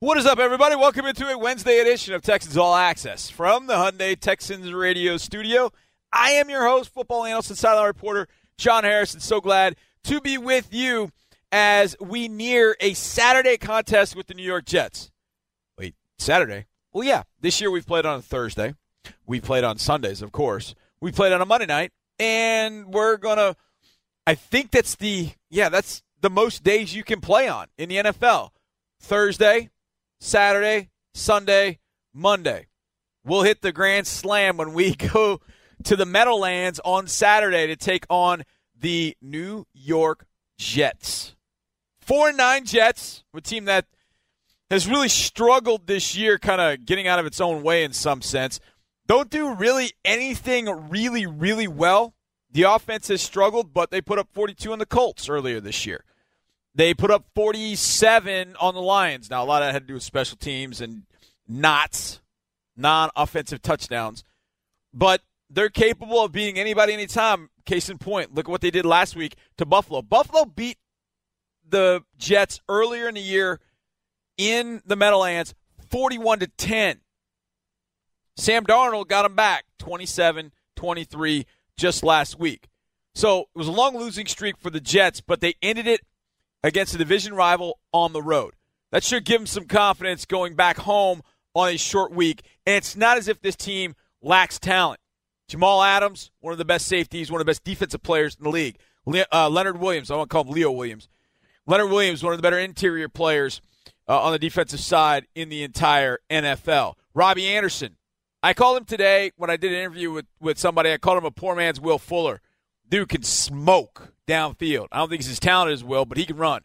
What is up, everybody? Welcome into a Wednesday edition of Texans All Access from the Hyundai Texans Radio Studio. I am your host, football analyst and sideline reporter John Harrison. So glad to be with you as we near a Saturday contest with the New York Jets. Wait, Saturday? Well, yeah. This year we've played on a Thursday. We played on Sundays, of course. We played on a Monday night, and we're gonna. I think that's the yeah, that's the most days you can play on in the NFL. Thursday, Saturday, Sunday, Monday. We'll hit the grand slam when we go to the Meadowlands on Saturday to take on the New York Jets. Four and nine Jets, a team that has really struggled this year, kind of getting out of its own way in some sense. Don't do really anything really, really well. The offense has struggled, but they put up 42 on the Colts earlier this year. They put up 47 on the Lions. Now, a lot of that had to do with special teams and knots, non offensive touchdowns. But they're capable of beating anybody anytime. Case in point, look at what they did last week to Buffalo. Buffalo beat the Jets earlier in the year in the Meadowlands 41 to 10. Sam Darnold got them back 27 23 just last week. So it was a long losing streak for the Jets, but they ended it against a division rival on the road. That should give them some confidence going back home on a short week. And it's not as if this team lacks talent. Jamal Adams, one of the best safeties, one of the best defensive players in the league. uh, Leonard Williams, I want to call him Leo Williams. Leonard Williams, one of the better interior players uh, on the defensive side in the entire NFL. Robbie Anderson, I called him today when I did an interview with, with somebody. I called him a poor man's Will Fuller. Dude can smoke downfield. I don't think he's as talented as Will, but he can run.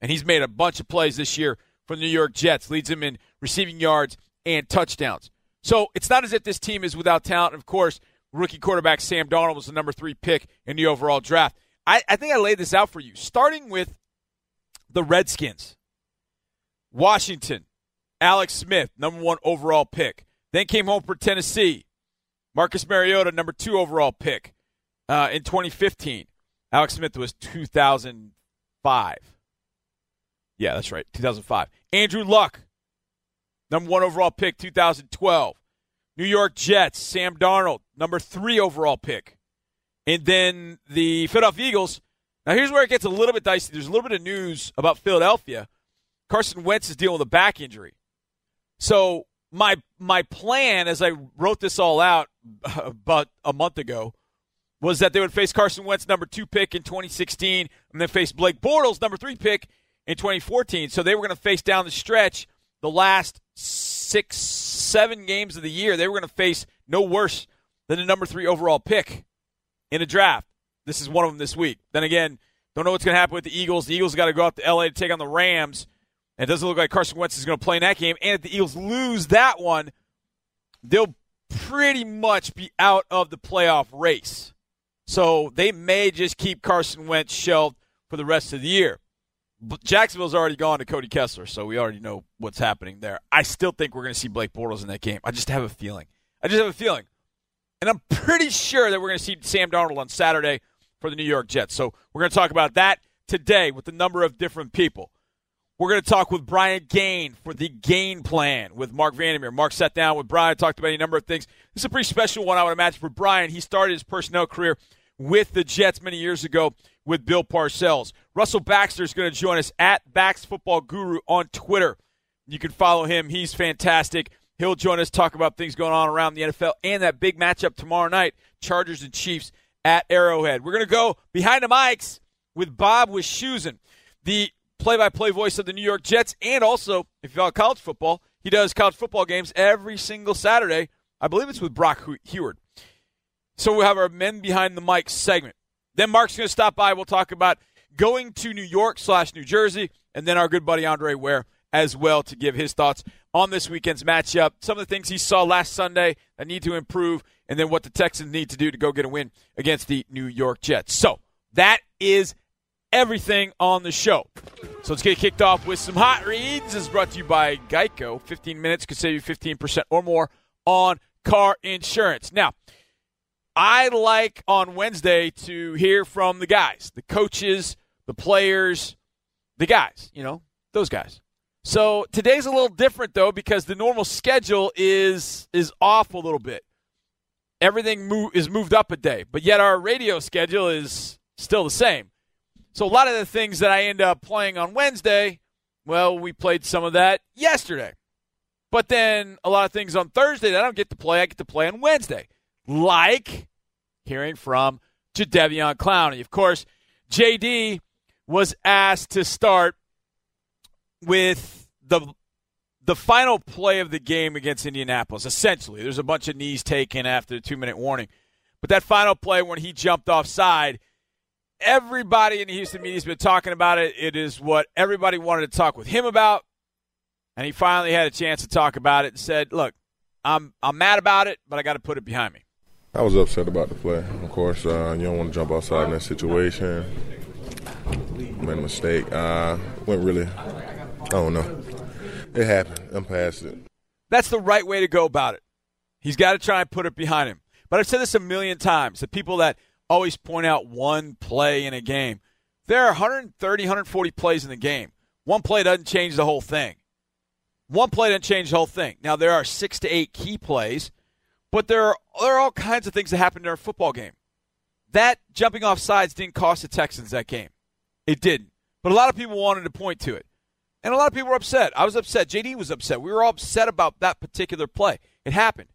And he's made a bunch of plays this year for the New York Jets, leads him in receiving yards and touchdowns. So it's not as if this team is without talent. Of course, rookie quarterback Sam Darnold was the number three pick in the overall draft. I, I think I laid this out for you, starting with the Redskins. Washington, Alex Smith, number one overall pick. Then came home for Tennessee. Marcus Mariota, number two overall pick uh, in 2015. Alex Smith was 2005. Yeah, that's right, 2005. Andrew Luck, number one overall pick, 2012. New York Jets, Sam Darnold, number three overall pick. And then the Philadelphia Eagles. Now, here's where it gets a little bit dicey. There's a little bit of news about Philadelphia. Carson Wentz is dealing with a back injury. So, my my plan as I wrote this all out about a month ago was that they would face Carson Wentz, number two pick in 2016, and then face Blake Bortles, number three pick in 2014. So they were going to face down the stretch the last six, seven games of the year. They were going to face no worse than the number three overall pick in a draft. This is one of them this week. Then again, don't know what's going to happen with the Eagles. The Eagles got to go out to LA to take on the Rams. And it doesn't look like Carson Wentz is going to play in that game. And if the Eagles lose that one, they'll pretty much be out of the playoff race. So they may just keep Carson Wentz shelved for the rest of the year. But Jacksonville's already gone to Cody Kessler, so we already know what's happening there. I still think we're going to see Blake Bortles in that game. I just have a feeling. I just have a feeling. And I'm pretty sure that we're going to see Sam Darnold on Saturday for the New York Jets. So we're going to talk about that today with a number of different people. We're going to talk with Brian Gaine for the Gain Plan with Mark Vandermeer. Mark sat down with Brian, talked about a number of things. This is a pretty special one, I would imagine, for Brian. He started his personnel career with the Jets many years ago with Bill Parcells. Russell Baxter is going to join us at Bax Football Guru on Twitter. You can follow him. He's fantastic. He'll join us, talk about things going on around the NFL and that big matchup tomorrow night, Chargers and Chiefs at Arrowhead. We're going to go behind the mics with Bob Wischusen, the play-by-play voice of the New York Jets, and also, if you follow college football, he does college football games every single Saturday. I believe it's with Brock Huard. So we'll have our men behind the mic segment. Then Mark's going to stop by. We'll talk about going to New York slash New Jersey, and then our good buddy Andre Ware as well to give his thoughts on this weekend's matchup. Some of the things he saw last Sunday that need to improve, and then what the Texans need to do to go get a win against the New York Jets. So that is everything on the show. So let's get kicked off with some hot reads. This is brought to you by Geico. 15 minutes could save you 15% or more on car insurance. Now, I like on Wednesday to hear from the guys, the coaches, the players, the guys, you know, those guys. So today's a little different though because the normal schedule is is off a little bit. Everything move, is moved up a day, but yet our radio schedule is still the same. So a lot of the things that I end up playing on Wednesday, well, we played some of that yesterday. But then a lot of things on Thursday that I don't get to play, I get to play on Wednesday. Like hearing from Jadeveon Clowney. Of course, JD was asked to start with the the final play of the game against Indianapolis. Essentially, there's a bunch of knees taken after the two minute warning, but that final play when he jumped offside, everybody in the Houston media's been talking about it. It is what everybody wanted to talk with him about, and he finally had a chance to talk about it and said, "Look, I'm I'm mad about it, but I got to put it behind me." I was upset about the play. Of course, uh, you don't want to jump outside in that situation. Made a mistake. Uh, went really I don't know. It happened. I'm past it. That's the right way to go about it. He's got to try and put it behind him. But I've said this a million times. The people that always point out one play in a game, there are 130, 140 plays in the game. One play doesn't change the whole thing. One play doesn't change the whole thing. Now there are six to eight key plays, but there are there are all kinds of things that happen in a football game. That jumping off sides didn't cost the Texans that game. It didn't. But a lot of people wanted to point to it. And a lot of people were upset. I was upset. JD was upset. We were all upset about that particular play. It happened.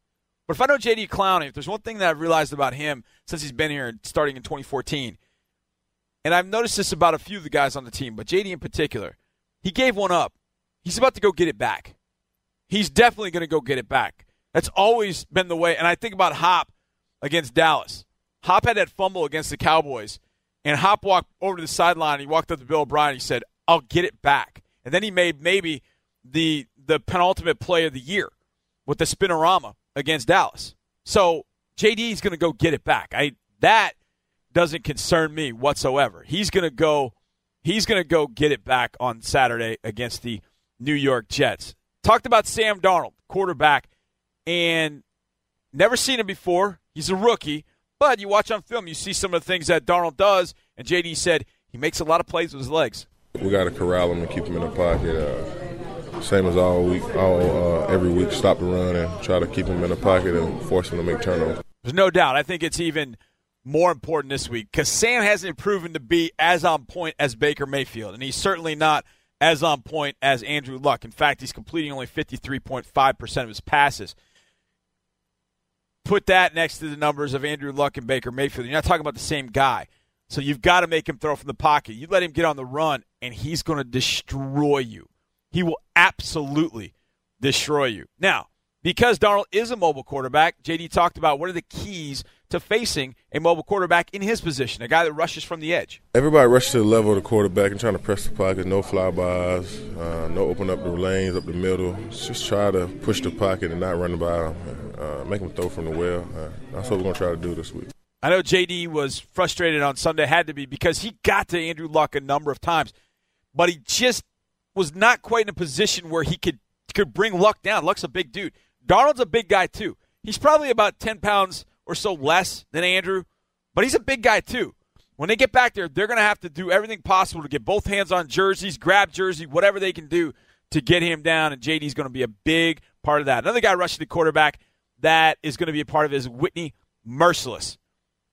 But if I know JD Clowney, if there's one thing that I've realized about him since he's been here starting in 2014, and I've noticed this about a few of the guys on the team, but JD in particular, he gave one up. He's about to go get it back. He's definitely going to go get it back. That's always been the way. And I think about Hop against Dallas. Hop had that fumble against the Cowboys, and Hop walked over to the sideline. He walked up to Bill O'Brien. He said, I'll get it back. And then he made maybe the the penultimate play of the year with the spinorama against Dallas. So JD is going to go get it back. I that doesn't concern me whatsoever. He's going to go he's going to go get it back on Saturday against the New York Jets. Talked about Sam Darnold, quarterback, and never seen him before. He's a rookie, but you watch on film, you see some of the things that Darnold does, and JD said he makes a lot of plays with his legs. We got to corral him and keep him in the pocket. Uh, same as all week, all uh, every week. Stop the run and try to keep him in the pocket and force him to make turnovers. There's no doubt. I think it's even more important this week because Sam hasn't proven to be as on point as Baker Mayfield, and he's certainly not as on point as Andrew Luck. In fact, he's completing only 53.5% of his passes. Put that next to the numbers of Andrew Luck and Baker Mayfield. You're not talking about the same guy. So you've got to make him throw from the pocket. You let him get on the run, and he's going to destroy you. He will absolutely destroy you. Now, because Darnold is a mobile quarterback, JD talked about what are the keys to facing a mobile quarterback in his position, a guy that rushes from the edge. Everybody rushes to the level of the quarterback and trying to press the pocket, no flybys, uh, no open up the lanes up the middle. Just try to push the pocket and not run by him, uh, make him throw from the well. Uh, that's what we're going to try to do this week. I know JD was frustrated on Sunday, had to be because he got to Andrew Luck a number of times, but he just was not quite in a position where he could could bring Luck down. Luck's a big dude. Darnold's a big guy too. He's probably about ten pounds or so less than Andrew, but he's a big guy too. When they get back there, they're going to have to do everything possible to get both hands on jerseys, grab jersey, whatever they can do to get him down. And JD's going to be a big part of that. Another guy rushing the quarterback that is going to be a part of is Whitney Mercilus.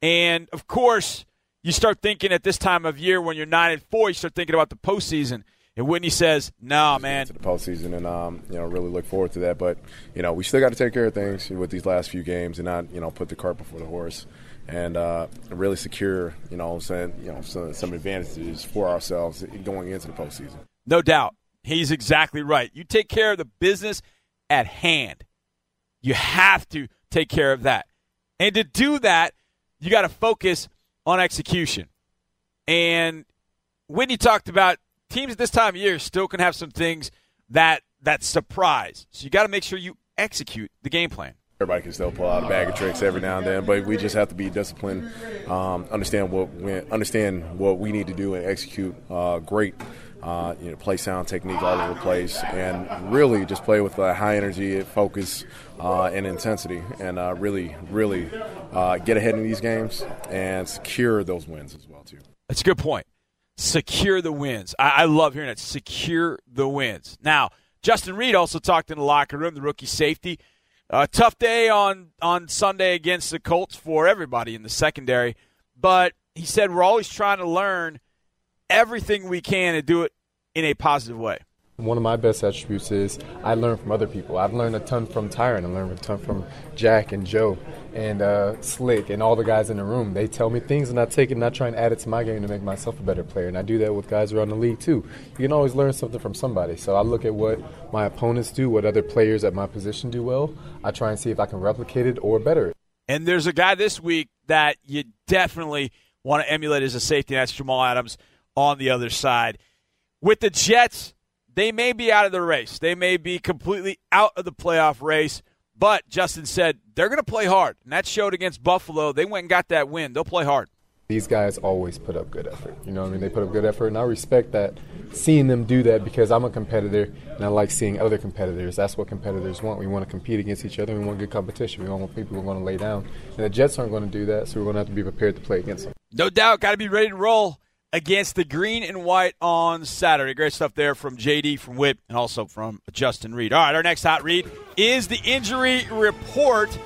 And of course, you start thinking at this time of year when you're nine and four, you start thinking about the postseason. And Whitney says, "No, nah, man." To the postseason, and um, you know, really look forward to that. But you know, we still got to take care of things with these last few games, and not you know put the cart before the horse, and uh, really secure you know saying you know some, some advantages for ourselves going into the postseason. No doubt, he's exactly right. You take care of the business at hand. You have to take care of that, and to do that, you got to focus on execution. And Whitney talked about teams at this time of year still can have some things that that surprise. So you got to make sure you execute the game plan. Everybody can still pull out a bag of tricks every now and then, but we just have to be disciplined, um, understand what we, understand what we need to do, and execute uh, great. Uh, you know, play sound technique all over the place, and really just play with uh, high energy, focus, uh, and intensity, and uh, really, really uh, get ahead in these games and secure those wins as well too. That's a good point. Secure the wins. I, I love hearing that. Secure the wins. Now, Justin Reid also talked in the locker room, the rookie safety. Uh, tough day on on Sunday against the Colts for everybody in the secondary, but he said we're always trying to learn everything we can and do it in a positive way. One of my best attributes is I learn from other people. I've learned a ton from Tyrann. I learned a ton from Jack and Joe and uh, Slick and all the guys in the room. They tell me things and I take it and I try and add it to my game to make myself a better player. And I do that with guys around the league too. You can always learn something from somebody. So I look at what my opponents do, what other players at my position do well. I try and see if I can replicate it or better it. And there's a guy this week that you definitely want to emulate as a safety, that's Jamal Adams on the other side. With the Jets, they may be out of the race. They may be completely out of the playoff race. But Justin said they're going to play hard. And that showed against Buffalo. They went and got that win. They'll play hard. These guys always put up good effort. You know I mean? They put up good effort, and I respect that, seeing them do that because I'm a competitor, and I like seeing other competitors. That's what competitors want. We want to compete against each other. We want good competition. We want people who are going to lay down. And the Jets aren't going to do that, so we're going to have to be prepared to play against them. No doubt. Got to be ready to roll against the green and white on Saturday. Great stuff there from JD, from Whip, and also from Justin Reid. All right, our next hot read is the injury report.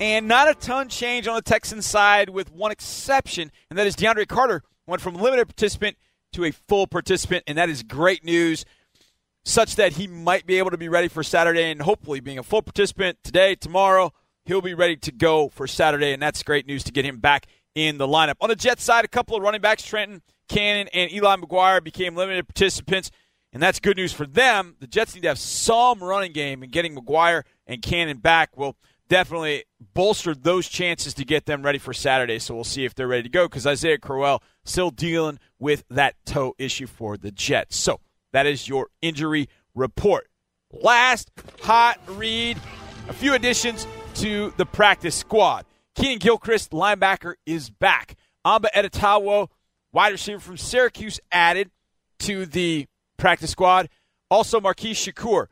And not a ton change on the Texans side, with one exception, and that is DeAndre Carter went from limited participant to a full participant, and that is great news, such that he might be able to be ready for Saturday, and hopefully, being a full participant today, tomorrow, he'll be ready to go for Saturday, and that's great news to get him back in the lineup. On the Jets side, a couple of running backs, Trenton Cannon and Eli McGuire became limited participants, and that's good news for them. The Jets need to have some running game, and getting McGuire and Cannon back will definitely bolster those chances to get them ready for Saturday. So we'll see if they're ready to go because Isaiah Crowell still dealing with that toe issue for the Jets. So that is your injury report. Last hot read, a few additions to the practice squad. Keenan Gilchrist, linebacker, is back. Amba Etta-Tawo, wide receiver from Syracuse, added to the practice squad. Also, Marquise Shakur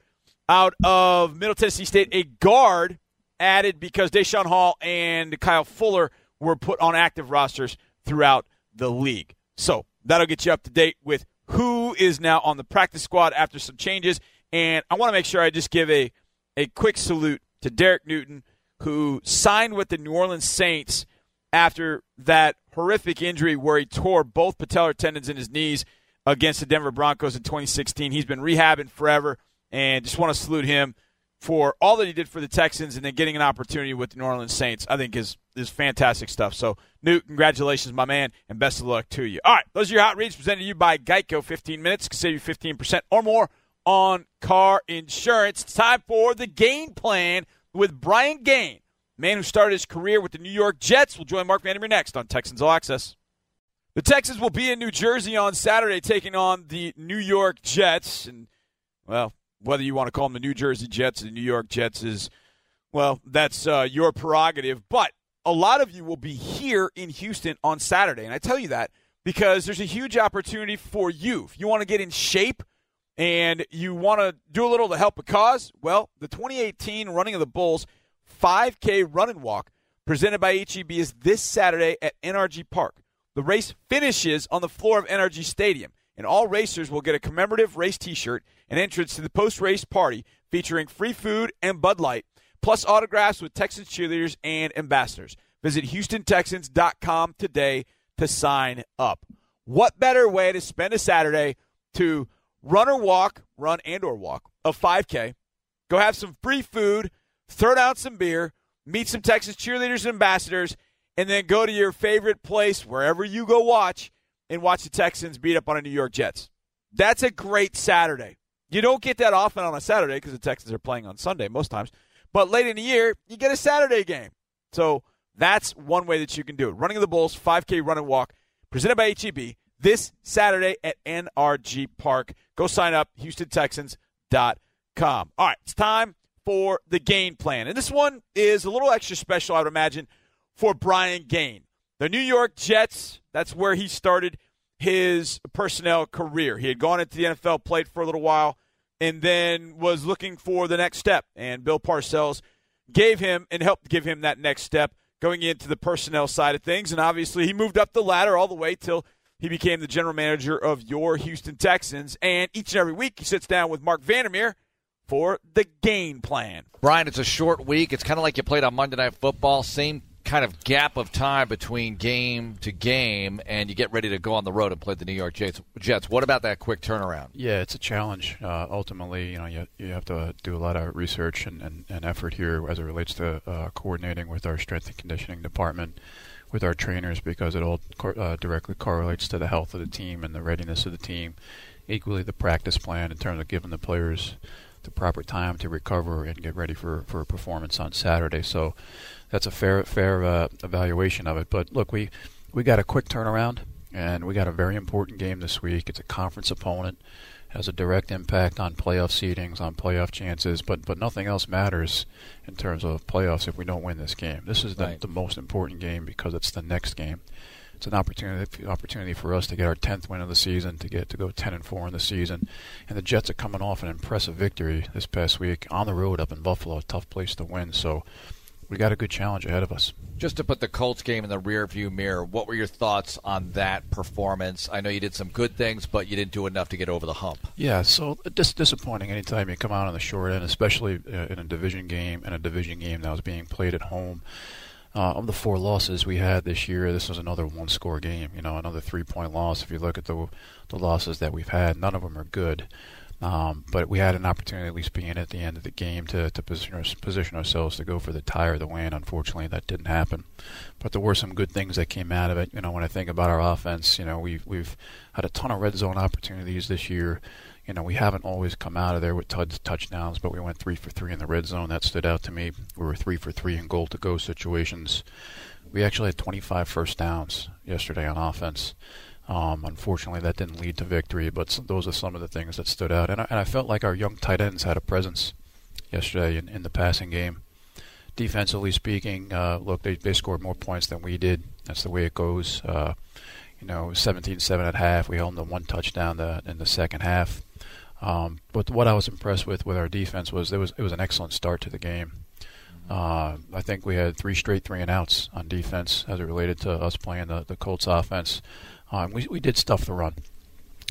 out of Middle Tennessee State, a guard added because Deshaun Hall and Kyle Fuller were put on active rosters throughout the league. So that'll get you up to date with who is now on the practice squad after some changes. And I want to make sure I just give a, a quick salute to Derek Newton, who signed with the New Orleans Saints after that horrific injury where he tore both patellar tendons in his knees against the Denver Broncos in 2016. He's been rehabbing forever, and just want to salute him for all that he did for the Texans and then getting an opportunity with the New Orleans Saints. I think is is fantastic stuff. So, Newt, congratulations, my man, and best of luck to you. All right, those are your hot reads presented to you by Geico. 15 minutes can save you 15% or more on car insurance. It's time for the game plan with Brian Gaine man who started his career with the New York Jets, will join Mark Vandermeer next on Texans All Access. The Texans will be in New Jersey on Saturday taking on the New York Jets. And, well, whether you want to call them the New Jersey Jets or the New York Jets is, well, that's uh, your prerogative. But a lot of you will be here in Houston on Saturday. And I tell you that because there's a huge opportunity for you. If you want to get in shape and you want to do a little to help a cause, well, the 2018 running of the Bulls – 5K run and walk presented by HEB is this Saturday at NRG Park. The race finishes on the floor of NRG Stadium, and all racers will get a commemorative race t shirt and entrance to the post race party featuring free food and Bud Light, plus autographs with Texans cheerleaders and ambassadors. Visit HoustonTexans.com today to sign up. What better way to spend a Saturday to run or walk, run and or walk a 5K, go have some free food, throw down some beer, meet some Texas cheerleaders and ambassadors, and then go to your favorite place, wherever you go watch, and watch the Texans beat up on the New York Jets. That's a great Saturday. You don't get that often on a Saturday because the Texans are playing on Sunday most times. But late in the year, you get a Saturday game. So that's one way that you can do it. Running of the Bulls, 5K run and walk, presented by HEB this Saturday at NRG Park. Go sign up, HoustonTexans.com. All right, it's time for the game plan. And this one is a little extra special, I would imagine, for Brian Gaine. The New York Jets, that's where he started his personnel career. He had gone into the NFL, played for a little while, and then was looking for the next step. And Bill Parcells gave him and helped give him that next step going into the personnel side of things. And obviously, he moved up the ladder all the way till he became the general manager of your Houston Texans. And each and every week, he sits down with Mark Vandermeer for the game plan. Brian, it's a short week. It's kind of like you played on Monday Night Football. Same kind of gap of time between game to game, and you get ready to go on the road and play the New York Jets. Jets. What about that quick turnaround? Yeah, it's a challenge. Uh, ultimately, you know, you, you have to do a lot of research and, and, and effort here as it relates to uh, coordinating with our strength and conditioning department, with our trainers, because it all uh, directly correlates to the health of the team and the readiness of the team. Equally, the practice plan in terms of giving the players the proper time to recover and get ready for, for a performance on Saturday. So that's a fair fair uh, evaluation of it. But look, we we got a quick turnaround, and we got a very important game this week. It's a conference opponent, has a direct impact on playoff seedings, on playoff chances. But but nothing else matters in terms of playoffs if we don't win this game. This is the, Right. the most important game because it's the next game. It's an opportunity opportunity for us to get our tenth win of the season, to get to go ten and four in the season, and the Jets are coming off an impressive victory this past week on the road up in Buffalo, a tough place to win. So we got a good challenge ahead of us. Just to put the Colts game in the rearview mirror, what were your thoughts on that performance? I know you did some good things, but you didn't do enough to get over the hump. Yeah, so dis- disappointing anytime you come out on the short end, especially uh, in a division game and a division game that was being played at home. Uh, of the four losses we had this year, this was another one-score game. You know, another three-point loss. If you look at the the losses that we've had, none of them are good. Um, but we had an opportunity, at least being at the end of the game, to, to position, position ourselves to go for the tie or the win. Unfortunately, that didn't happen. But there were some good things that came out of it. You know, when I think about our offense, you know, we've we've had a ton of red zone opportunities this year. You know, we haven't always come out of there with touch, touchdowns, but we went three for three in the red zone. That stood out to me. We were three for three in goal to go situations. We actually had 25 first downs yesterday on offense. Um, unfortunately, that didn't lead to victory, but those are some of the things that stood out. And I, and I felt like our young tight ends had a presence yesterday in, in the passing game. Defensively speaking, uh, look, they, they scored more points than we did. That's the way it goes. Uh, you know, 17-7 at half. We held them one touchdown the, in the second half. Um, but what I was impressed with with our defense was there was it was an excellent start to the game. Uh, I think we had three straight three and outs on defense as it related to us playing the, the Colts offense. Um, we, we did stuff the run,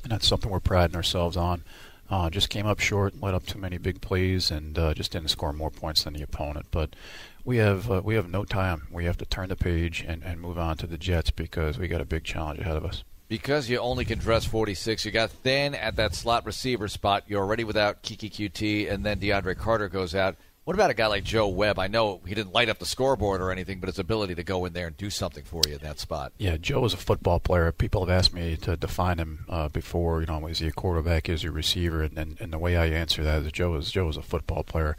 and that's something we're priding ourselves on. Uh, just came up short, let up too many big plays, and uh, just didn't score more points than the opponent. But we have uh, we have no time. We have to turn the page and, and move on to the Jets because we got a big challenge ahead of us. Because you only can dress 46, you got thin at that slot receiver spot. You're already without Keke Coutee, and then DeAndre Carter goes out. What about a guy like Joe Webb? I know he didn't light up the scoreboard or anything, but his ability to go in there and do something for you in that spot. Yeah, Joe is a football player. People have asked me to define him uh, before. You know, is he a quarterback? Is he a receiver? And, and, and the way I answer that is Joe is Joe is a football player.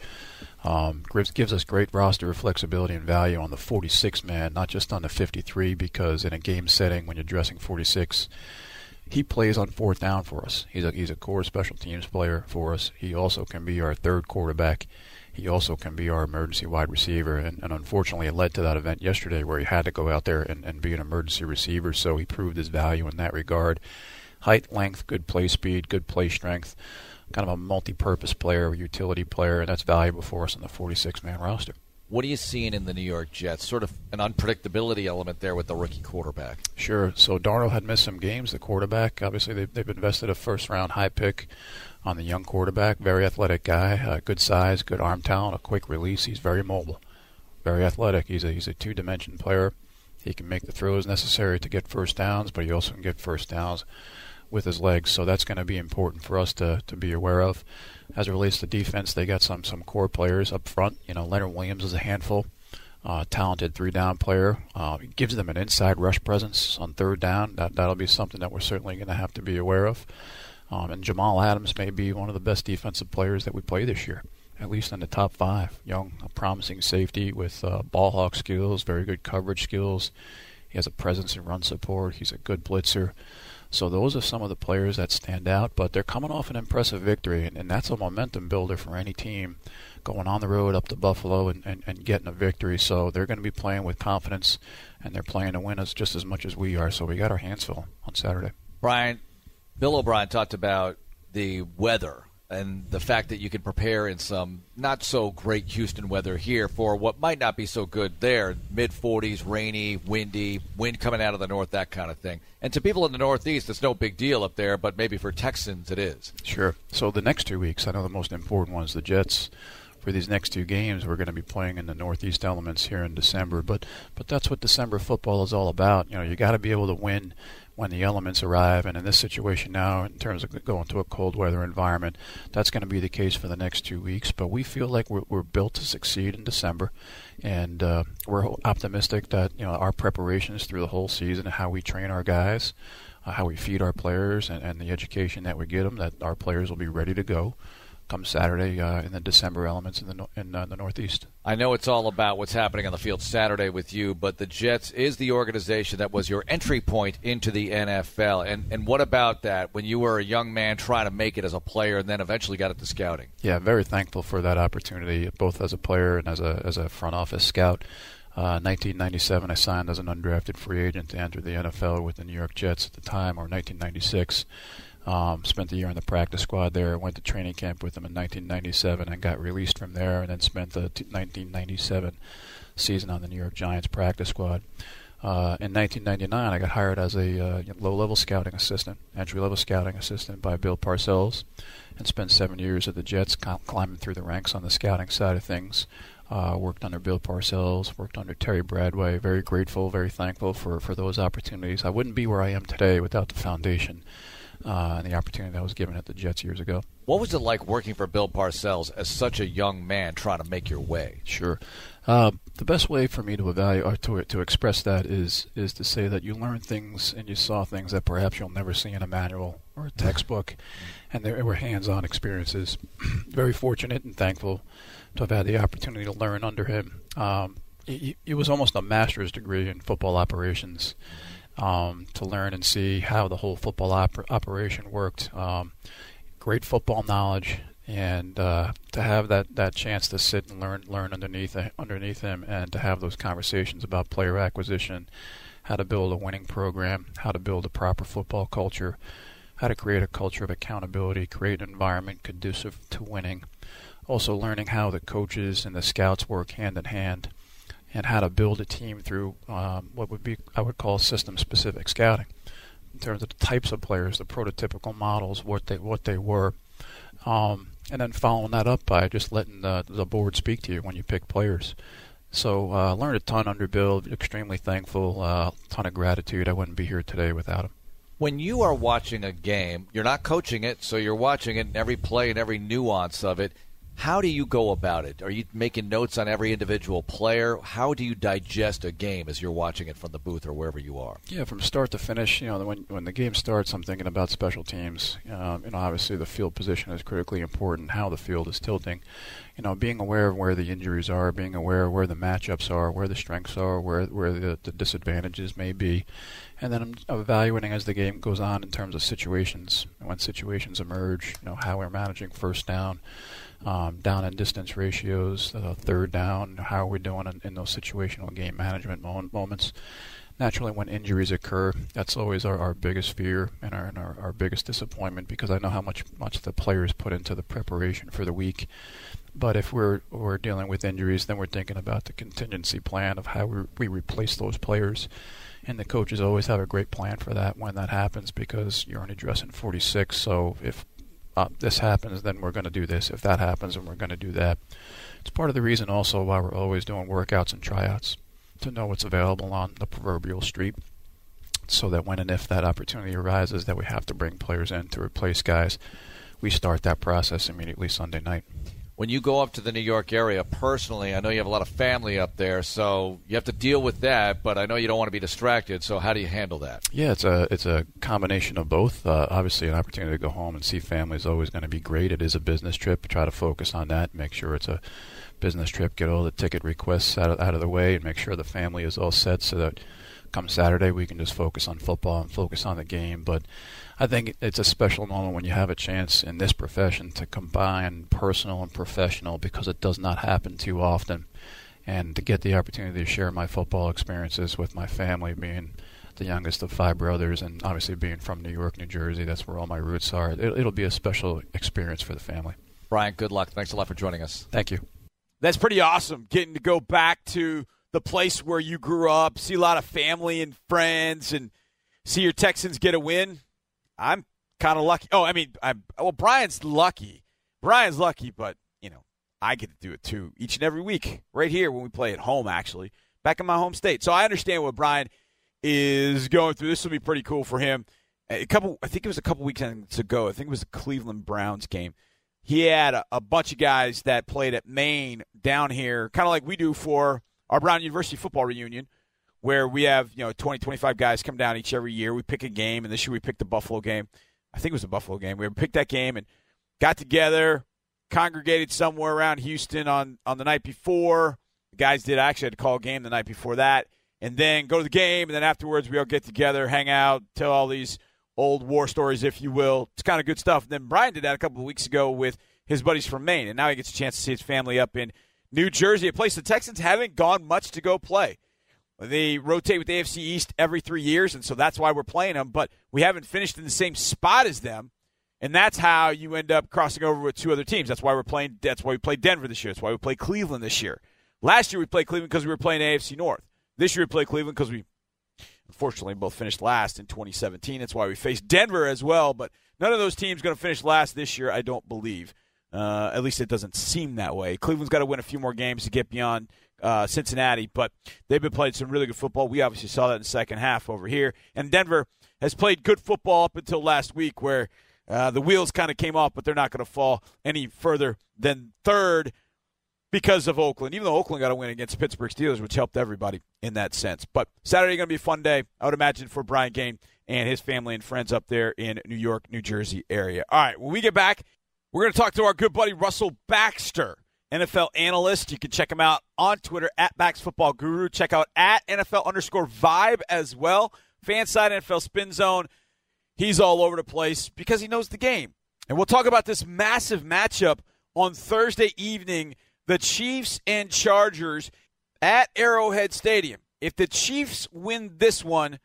Um, gives, us great roster flexibility and value on the 46 man, not just on the 53. Because in a game setting, when you're dressing 46, he plays on fourth down for us. He's a he's a core special teams player for us. He also can be our third quarterback. He also can be our emergency wide receiver. And, and unfortunately, it led to that event yesterday where he had to go out there and, and be an emergency receiver. So he proved his value in that regard. Height, length, good play speed, good play strength. Kind of a multi-purpose player, a utility player, and that's valuable for us on the 46-man roster. What are you seeing in the New York Jets? Sort of an unpredictability element there with the rookie quarterback. Sure. So Darnold had missed some games. The quarterback, obviously, they've, they've invested a first-round high pick on the young quarterback. Very athletic guy, uh, good size, good arm talent, a quick release. He's very mobile, very athletic. He's a he's a two-dimension player. He can make the throws necessary to get first downs, but he also can get first downs with his legs. So that's going to be important for us to, to be aware of. As it relates to defense, they got some some core players up front. You know, Leonard Williams is a handful. Uh, talented three down player. Uh, gives them an inside rush presence on third down. That that'll be something that we're certainly going to have to be aware of. Um, and Jamal Adams may be one of the best defensive players that we play this year, at least in the top five. Young, a promising safety with uh, ball hawk skills, very good coverage skills. He has a presence in run support. He's a good blitzer. So those are some of the players that stand out, but they're coming off an impressive victory, and, and that's a momentum builder for any team going on the road up to Buffalo and, and, and getting a victory. So they're going to be playing with confidence, and they're playing to win us just as much as we are. So we got our hands full on Saturday. Brian, Bill O'Brien talked about the weather and the fact that you can prepare in some not so great Houston weather here for what might not be so good there mid 40s, rainy, windy, wind coming out of the north, that kind of thing. And to people in the Northeast, it's no big deal up there, but maybe for Texans it is. Sure. So the next two weeks, I know the most important ones, the Jets. For these next two games, we're going to be playing in the Northeast elements here in December, but but that's what December football is all about. You know, you got to be able to win when the elements arrive. And in this situation now, in terms of going to a cold weather environment, that's going to be the case for the next two weeks. But we feel like we're, we're built to succeed in December, and uh, we're optimistic that you know our preparations through the whole season how we train our guys. Uh, how we feed our players and, and the education that we get them, that our players will be ready to go come Saturday uh, in the December elements in the in uh, the Northeast. I know it's all about what's happening on the field Saturday with you, but the Jets is the organization that was your entry point into the NFL. And and what about that when you were a young man trying to make it as a player and then eventually got into scouting? Yeah, very thankful for that opportunity, both as a player and as a as a front office scout. Uh, 1997, I signed as an undrafted free agent to enter the NFL with the New York Jets at the time, or 1996. Um, spent a year in the practice squad there. Went to training camp with them in 1997 and got released from there, and then spent the t- 1997 season on the New York Giants practice squad. Uh, in 1999, I got hired as a uh, low-level scouting assistant, entry-level scouting assistant by Bill Parcells, and spent seven years at the Jets, climbing through the ranks on the scouting side of things. Uh, worked under Bill Parcells, worked under Terry Bradway. Very grateful, very thankful for, for those opportunities. I wouldn't be where I am today without the foundation uh, and the opportunity that was given at the Jets years ago. What was it like working for Bill Parcells as such a young man trying to make your way? Sure. Uh, the best way for me to evaluate or to to express that is is to say that you learn things and you saw things that perhaps you'll never see in a manual or a textbook, and they were hands-on experiences. Very fortunate and thankful to have had the opportunity to learn under him. Um, it, it was almost a master's degree in football operations um, to learn and see how the whole football oper- operation worked. Um, great football knowledge, and uh, to have that, that chance to sit and learn learn underneath underneath him, and to have those conversations about player acquisition, how to build a winning program, how to build a proper football culture, how to create a culture of accountability, create an environment conducive to winning. Also, learning how the coaches and the scouts work hand in hand and how to build a team through um, what would be I would call system-specific scouting in terms of the types of players, the prototypical models, what they what they were, um, and then following that up by just letting the, the board speak to you when you pick players. So uh, learned a ton under Bill. Extremely thankful. Uh, ton of gratitude. I wouldn't be here today without him. When you are watching a game, you're not coaching it, so you're watching it and every play and every nuance of it. How do you go about it? Are you making notes on every individual player? How do you digest a game as you're watching it from the booth or wherever you are? Yeah, from start to finish. You know, when when the game starts, I'm thinking about special teams. Um, you know, obviously the field position is critically important. How the field is tilting. You know, being aware of where the injuries are, being aware of where the matchups are, where the strengths are, where where the, the disadvantages may be, and then I'm evaluating as the game goes on in terms of situations. When situations emerge, you know, how we're managing first down um, down and distance ratios, uh, third down, how are we doing in, in those situational game management moments. Naturally, when injuries occur, that's always our, our biggest fear and, our, and our, our biggest disappointment because I know how much much the players put into the preparation for the week. But if we're we're dealing with injuries, then we're thinking about the contingency plan of how we, we replace those players. And the coaches always have a great plan for that when that happens because you're only dressing 46. So if this happens, then we're going to do this. If that happens, then we're going to do that. It's part of the reason also why we're always doing workouts and tryouts to know what's available on the proverbial street so that when and if that opportunity arises that we have to bring players in to replace guys, we start that process immediately Sunday night when you go up to the New York area personally, I know you have a lot of family up there, so you have to deal with that. But I know you don't want to be distracted. So how do you handle that? Yeah, it's a it's a combination of both. Uh, obviously, an opportunity to go home and see family is always going to be great. It is a business trip. Try to focus on that. Make sure it's a business trip. Get all the ticket requests out of, out of the way, and make sure the family is all set so that come Saturday we can just focus on football and focus on the game. But I think it's a special moment when you have a chance in this profession to combine personal and professional because it does not happen too often. And to get the opportunity to share my football experiences with my family, being the youngest of five brothers, and obviously being from New York, New Jersey, that's where all my roots are. It, it'll be a special experience for the family. Brian, good luck. Thanks a lot for joining us. Thank you. That's pretty awesome. Getting to go back to the place where you grew up, see a lot of family and friends, and see your Texans get a win. I'm kind of lucky. Oh, I mean, I'm, well, Brian's lucky. Brian's lucky, but you know, I get to do it too each and every week, right here when we play at home. Actually, back in my home state, so I understand what Brian is going through. This will be pretty cool for him. A couple, I think it was a couple weekends ago. I think it was the Cleveland Browns game. He had a, a bunch of guys that played at Maine down here, kind of like we do for our Brown University football reunion, where we have you know 20, 25 guys come down each every year. We pick a game, and this year we picked the Buffalo game. I think it was the Buffalo game. We picked that game and got together, congregated somewhere around Houston on on the night before. The guys did I actually had to call a game the night before that, and then go to the game, and then afterwards we all get together, hang out, tell all these old war stories, if you will. It's kind of good stuff. And then Brian did that a couple of weeks ago with his buddies from Maine, and now he gets a chance to see his family up in New Jersey, a place the Texans haven't gone much to go play. They rotate with the AFC East every three years, and so that's why we're playing them. But we haven't finished in the same spot as them, and that's how you end up crossing over with two other teams. That's why we're playing. That's why we played Denver this year. That's why we played Cleveland this year. Last year we played Cleveland because we were playing AFC North. This year we played Cleveland because we, unfortunately, both finished last in 2017. That's why we faced Denver as well. But none of those teams going to finish last this year. I don't believe. Uh, at least it doesn't seem that way. Cleveland's got to win a few more games to get beyond uh, Cincinnati, but they've been playing some really good football. We obviously saw that in the second half over here. And Denver has played good football up until last week, where uh, the wheels kind of came off, but they're not going to fall any further than third because of Oakland. Even though Oakland got a win against Pittsburgh Steelers, which helped everybody in that sense. But Saturday going to be a fun day, I would imagine, for Brian Gaine and his family and friends up there in New York, New Jersey area. All right, when we get back, we're going to talk to our good buddy Russell Baxter. NFL analyst. You can check him out on Twitter at Bax Football Guru. Check out at NFL underscore Vibe as well. Fanside NFL Spin Zone. He's all over the place because he knows the game. And we'll talk about this massive matchup on Thursday evening the Chiefs and Chargers at Arrowhead Stadium. If the Chiefs win this one,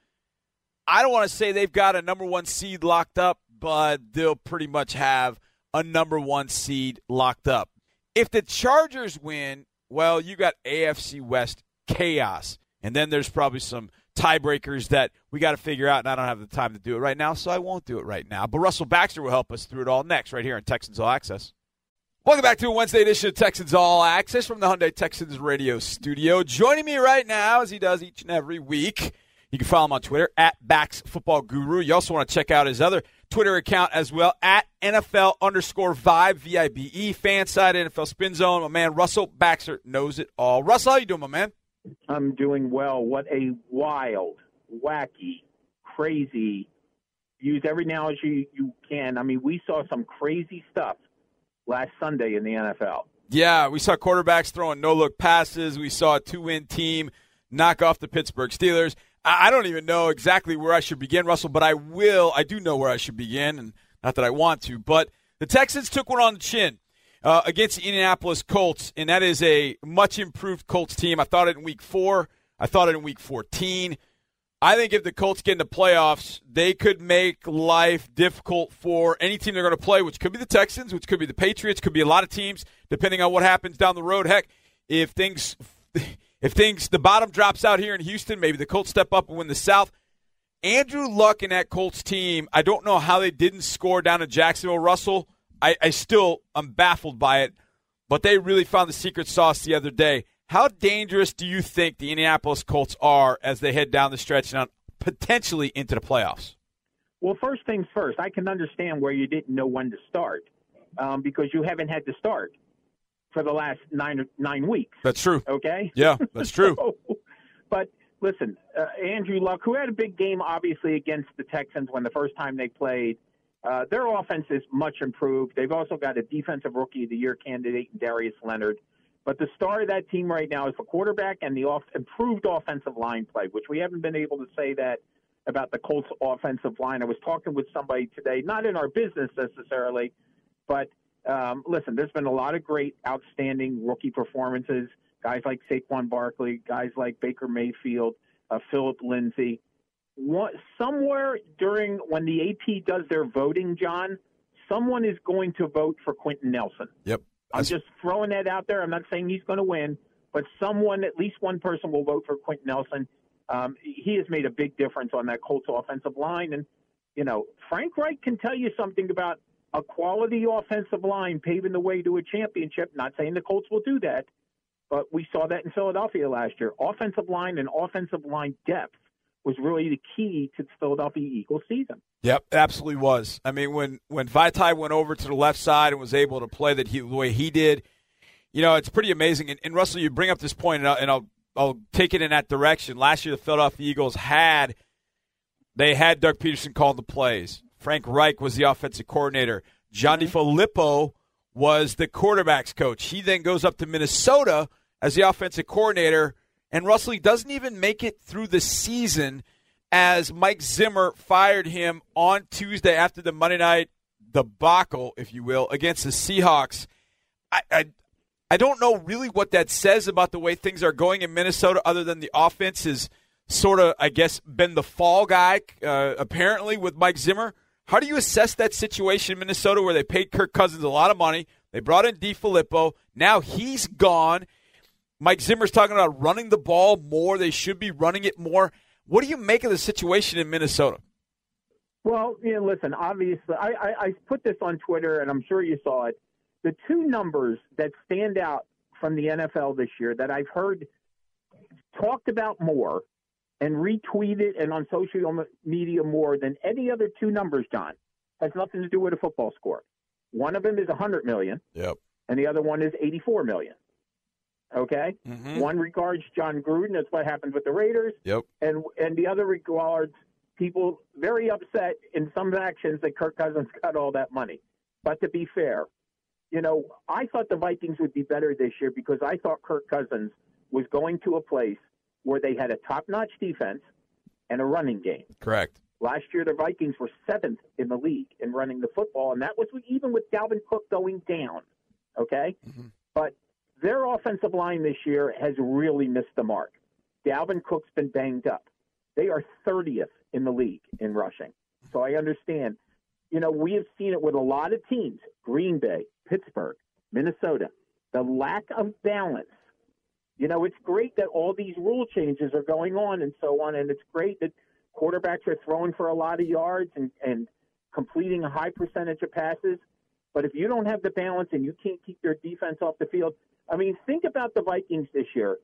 I don't want to say they've got a number one seed locked up, but they'll pretty much have a number one seed locked up. If the Chargers win, well, you got AFC West chaos. And then there's probably some tiebreakers that we got to figure out, and I don't have the time to do it right now, so I won't do it right now. But Russell Baxter will help us through it all next, right here on Texans All Access. Welcome back to a Wednesday edition of Texans All Access from the Hyundai Texans radio studio. Joining me right now, as he does each and every week, you can follow him on Twitter at Bax Football Guru. You also want to check out his other Twitter account as well at NFL underscore Vibe V I B E fan side NFL Spin Zone. My man Russell Baxter knows it all. Russell, how you doing, my man? I'm doing well. What a wild, wacky, crazy. Use every analogy you can. I mean, we saw some crazy stuff last Sunday in the NFL. Yeah, we saw quarterbacks throwing no look passes. We saw a two win team knock off the Pittsburgh Steelers. I don't even know exactly where I should begin, Russell, but I will. I do know where I should begin, and not that I want to. But the Texans took one on the chin uh, against the Indianapolis Colts, and that is a much improved Colts team. I thought it in week four, I thought it in week 14. I think if the Colts get into the playoffs, they could make life difficult for any team they're going to play, which could be the Texans, which could be the Patriots, could be a lot of teams, depending on what happens down the road. Heck, if things if things the bottom drops out here in Houston, maybe the Colts step up and win the South. Andrew Luck and that Colts team, I don't know how they didn't score down in Jacksonville. Russell, I, I still am baffled by it, but they really found the secret sauce the other day. How dangerous do you think the Indianapolis Colts are as they head down the stretch and potentially into the playoffs? Well, first things first, I can understand where you didn't know when to start um, because you haven't had to start for the last nine nine weeks. That's true. Okay. Yeah, that's true. so, but listen, uh, Andrew Luck, who had a big game obviously against the Texans when the first time they played, uh, their offense is much improved. They've also got a defensive rookie of the year candidate Darius Leonard. But the star of that team right now is the quarterback and the off- improved offensive line play, which we haven't been able to say that about the Colts offensive line. I was talking with somebody today, not in our business necessarily, but um, listen, there's been a lot of great, outstanding rookie performances. Guys like Saquon Barkley, guys like Baker Mayfield, uh, Phillip Lindsay. one, somewhere during when the AP does their voting, John, someone is going to vote for Quenton Nelson. Yep. I'm just throwing that out there. I'm not saying he's going to win, but someone, at least one person, will vote for Quenton Nelson. Um, he has made a big difference on that Colts offensive line, and you know Frank Reich can tell you something about a quality offensive line paving the way to a championship. Not saying the Colts will do that, but we saw that in Philadelphia last year. Offensive line and offensive line depth was really the key to the Philadelphia Eagles season. Yep, absolutely was. I mean, when when Vaitai went over to the left side and was able to play that he, the way he did, you know, it's pretty amazing. And, and Russell, you bring up this point, and I'll, and I'll I'll take it in that direction. Last year, the Philadelphia Eagles had they had Doug Pederson call the plays. Frank Reich was the offensive coordinator. John Mm-hmm. DeFilippo was the quarterbacks coach. He then goes up to Minnesota as the offensive coordinator, and Russell he doesn't even make it through the season as Mike Zimmer fired him on Tuesday after the Monday night debacle, if you will, against the Seahawks. I, I I don't know really what that says about the way things are going in Minnesota, other than the offense has sort of, I guess, been the fall guy, uh, apparently, with Mike Zimmer. How do you assess that situation in Minnesota where they paid Kirk Cousins a lot of money? They brought in DeFilippo. Now he's gone. Mike Zimmer's talking about running the ball more. They should be running it more. What do you make of the situation in Minnesota? Well, listen, obviously, I, I, I put this on Twitter, and I'm sure you saw it. The two numbers that stand out from the NFL this year that I've heard talked about more and retweeted and on social media more than any other two numbers, John, has nothing to do with a football score. One of them is 100 million, Yep. and the other one is 84 million. Okay? Mhm. One regards Jon Gruden, that's what happened with the Raiders Yep. and and the other regards people very upset in some actions that Kirk Cousins got all that money. But to be fair, you know, I thought the Vikings would be better this year because I thought Kirk Cousins was going to a place where they had a top-notch defense and a running game. Correct. Last year, the Vikings were seventh in the league in running the football, and that was even with Dalvin Cook going down. Okay, mm-hmm. but their offensive line this year has really missed the mark. Dalvin Cook's been banged up. They are 30th in the league in rushing. So I understand. You know, we have seen it with a lot of teams Green Bay, Pittsburgh, Minnesota. The lack of balance. You know, it's great that all these rule changes are going on and so on, and it's great that quarterbacks are throwing for a lot of yards and, and completing a high percentage of passes. But if you don't have the balance and you can't keep your defense off the field, I mean, think about the Vikings this year.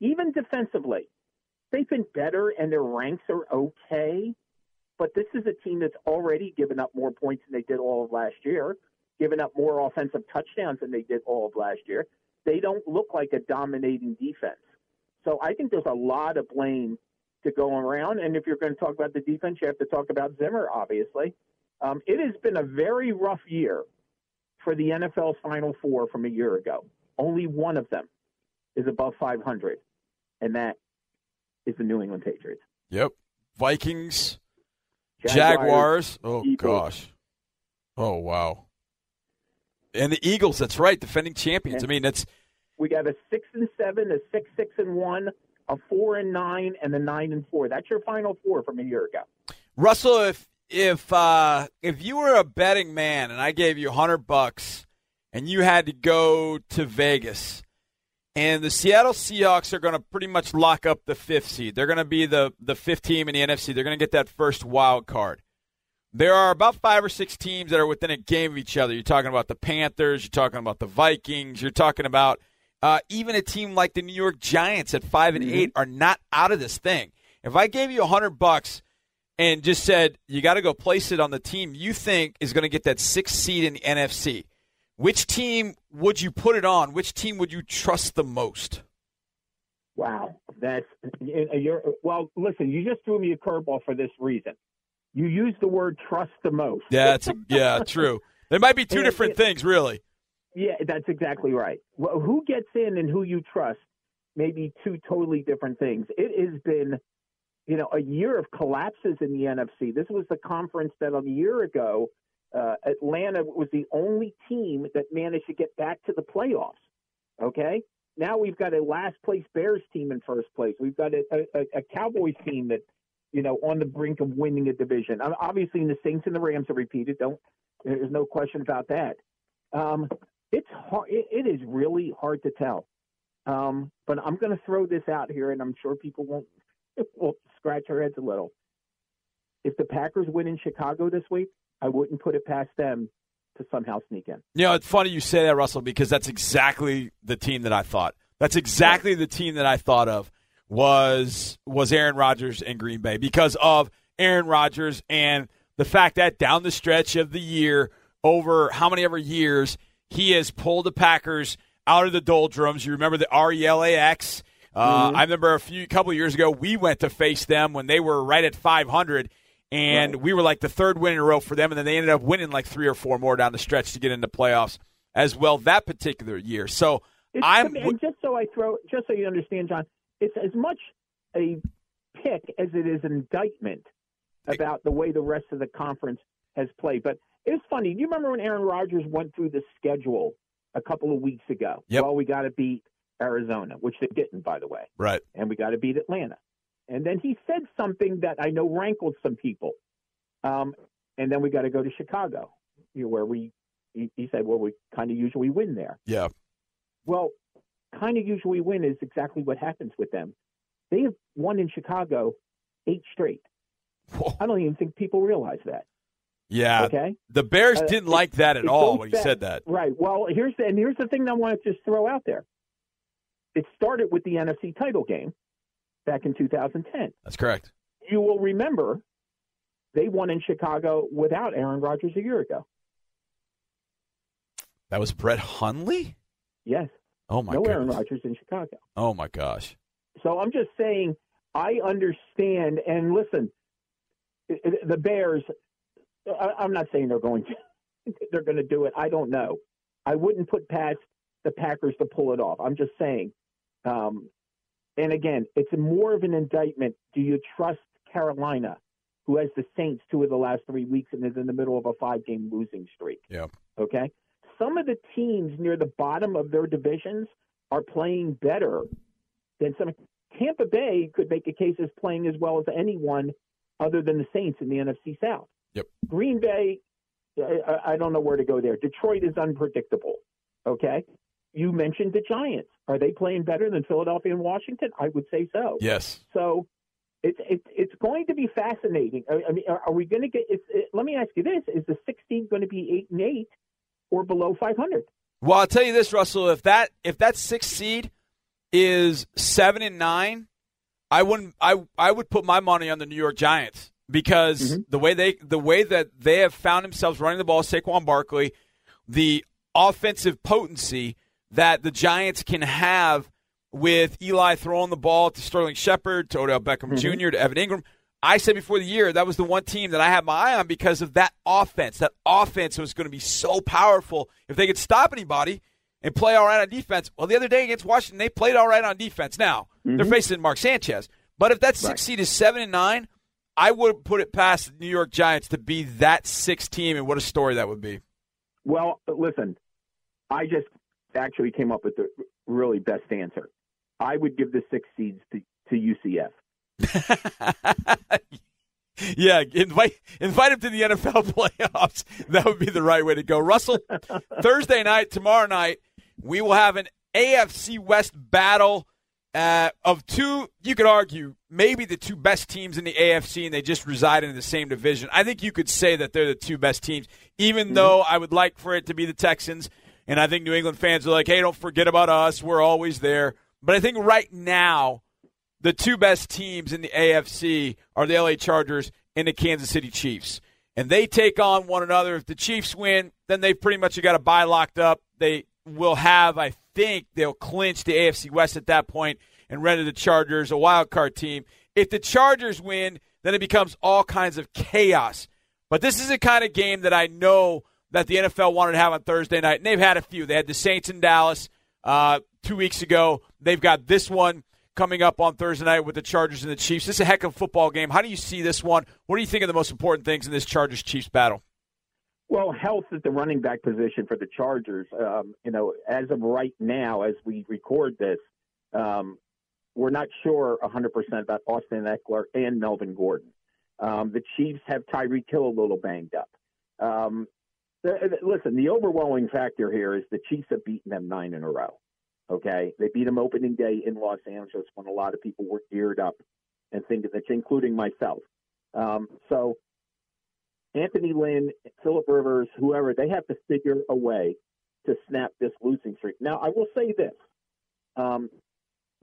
Even defensively, they've been better and their ranks are okay. But this is a team that's already given up more points than they did all of last year, given up more offensive touchdowns than they did all of last year. They don't look like a dominating defense. So I think there's a lot of blame to go around. And if you're going to talk about the defense, you have to talk about Zimmer, obviously. Um, it has been a very rough year for the NFL's Final Four from a year ago. Only one of them is above 500, and that is the New England Patriots. Yep. Vikings, Jaguars, Jaguars. Oh gosh. Oh wow. And the Eagles. That's right, defending champions. I mean, that's We got a six and seven, a six six and one, a four and nine, and a nine and four. That's your Final Four from a year ago. Russell. If if uh, if you were a betting man and I gave you a hundred bucks and you had to go to Vegas. And the Seattle Seahawks are going to pretty much lock up the fifth seed. They're going to be the, the fifth team in the NFC. They're going to get that first wild card. There are about five or six teams that are within a game of each other. You're talking about the Panthers. You're talking about the Vikings. You're talking about uh, even a team like the New York Giants at 5 and eight are not out of this thing. If I gave you a hundred bucks and just said you got to go place it on the team you think is going to get that sixth seed in the NFC, which team would you put it on? Which team would you trust the most? Wow, that's you're well. Listen, you just threw me a curveball for this reason. You use the word trust the most. Yeah, that's yeah, true. There might be two different yeah. things, really. Yeah, that's exactly right. Well, who gets in and who you trust may be two totally different things. It has been, you know, a year of collapses in the NFC. This was the conference that a year ago, uh, Atlanta was the only team that managed to get back to the playoffs. Okay, now we've got a last place Bears team in first place. We've got a, a, a Cowboys team that you know, on the brink of winning a division. Obviously, the Saints and the Rams are repeated. Don't there's no question about that. Um, it's hard. It, it is really hard to tell. Um, but I'm going to throw this out here, and I'm sure people won't will scratch their heads a little. If the Packers win in Chicago this week, I wouldn't put it past them to somehow sneak in. You know, it's funny you say that, Russell, because that's exactly the team that I thought. That's exactly the team that I thought of was was Aaron Rodgers and Green Bay because of Aaron Rodgers and the fact that down the stretch of the year, over how many ever years, he has pulled the Packers out of the doldrums. You remember the RELAX. Uh, I remember a few couple years ago we went to face them when they were right at 500, and we were like the third win in a row for them, and then they ended up winning like three or four more down the stretch to get into playoffs as well that particular year. So It's, I'm and just so I throw, just so you understand, John, it's as much a pick as it is an indictment about the way the rest of the conference has played. But it's funny. Do you remember when Aaron Rodgers went through the schedule a couple of weeks ago? Yep. Well, we got to beat Arizona, which they didn't, by the way, right. and we got to beat Atlanta. And then he said something that I know rankled some people. Um, and then we got to go to Chicago, you know, where we. He, he said, "Well, we kind of usually win there." Yeah. Well, kind of usually win is exactly what happens with them. They have won in Chicago eight straight. Whoa. I don't even think people realize that. Yeah. Okay, The Bears Uh, didn't it- like that at all when he back- said that. right? Well, here's the, and here's the thing that I want to just throw out there. It started with the NFC title game back in 2010. That's correct. You will remember they won in Chicago without Aaron Rodgers a year ago. That was Brett Hundley? Yes, Oh my no Aaron. Rodgers in Chicago. Oh my gosh. So I'm just saying, I understand. And listen, the Bears. I'm not saying they're going to they're going to do it. I don't know. I wouldn't put past the Packers to pull it off. I'm just saying. Um, and again, it's more of an indictment. Do you trust Carolina, who has the Saints two of the last three weeks and is in the middle of a five game losing streak? Yeah. Okay. Some of the teams near the bottom of their divisions are playing better than some. Tampa Bay could make a case as playing as well as anyone other than the Saints in the NFC South. Yep. Green Bay, I, I- don't know where to go there. Detroit is unpredictable. Okay. You mentioned the Giants. Are they playing better than Philadelphia and Washington? I would say so. Yes. So it's it's it's going to be fascinating. I, I mean, are, are we going to get? It, let me ask you this: Is the 16 going to be eight and eight or below 500? Well, I'll tell you this, Russell. If that if that sixth seed is seven and nine, I wouldn't. I I would put my money on the New York Giants because mm-hmm. the way they the way that they have found themselves running the ball, Saquon Barkley, the offensive potency that the Giants can have with Eli throwing the ball to Sterling Shepard, to Odell Beckham mm-hmm. Jr., to Evan Engram. I said before the year that was the one team that I had my eye on because of that offense. That offense was going to be so powerful if they could stop anybody and play all right on defense. Well, the other day against Washington, they played all right on defense. Now they're mm-hmm. facing Mark Sanchez, but if that six seed is seven and nine, I would put it past the New York Giants to be that six team, and what a story that would be. Well, listen, I just actually came up with the really best answer. I would give the six seeds to, to UCF. yeah, invite invite him to the NFL playoffs. That would be the right way to go. Russell, Thursday night, tomorrow night, we will have an AFC West battle uh, of two. You could argue maybe the two best teams in the AFC, and they just reside in the same division. I think you could say that they're the two best teams, even though I would like for it to be the Texans. And I think New England fans are like, hey, don't forget about us. We're always there. But I think right now, the two best teams in the AFC are the LA Chargers and the Kansas City Chiefs. And they take on one another. If the Chiefs win, then they've pretty much got a bye locked up. They will have, I think, they'll clinch the AFC West at that point and render the Chargers a wild card team. If the Chargers win, then it becomes all kinds of chaos. But this is the kind of game that I know that the NFL wanted to have on Thursday night, and they've had a few. They had the Saints in Dallas uh, two weeks ago. They've got this one coming up on Thursday night with the Chargers and the Chiefs. This is a heck of a football game. How do you see this one? What do you think are the most important things in this Chargers Chiefs battle? Well, health at the running back position for the Chargers. Um, you know, as of right now, as we record this, um, we're not sure 100% about Austin Ekeler and Melvin Gordon. Um, the Chiefs have Tyreek Hill a little banged up. Um, the, the, listen, the overwhelming factor here is the Chiefs have beaten them nine in a row. Okay, they beat them opening day in Los Angeles when a lot of people were geared up and thinking that, including myself. Um, so Anthony Lynn, Philip Rivers, whoever, they have to figure a way to snap this losing streak. Now, I will say this: um,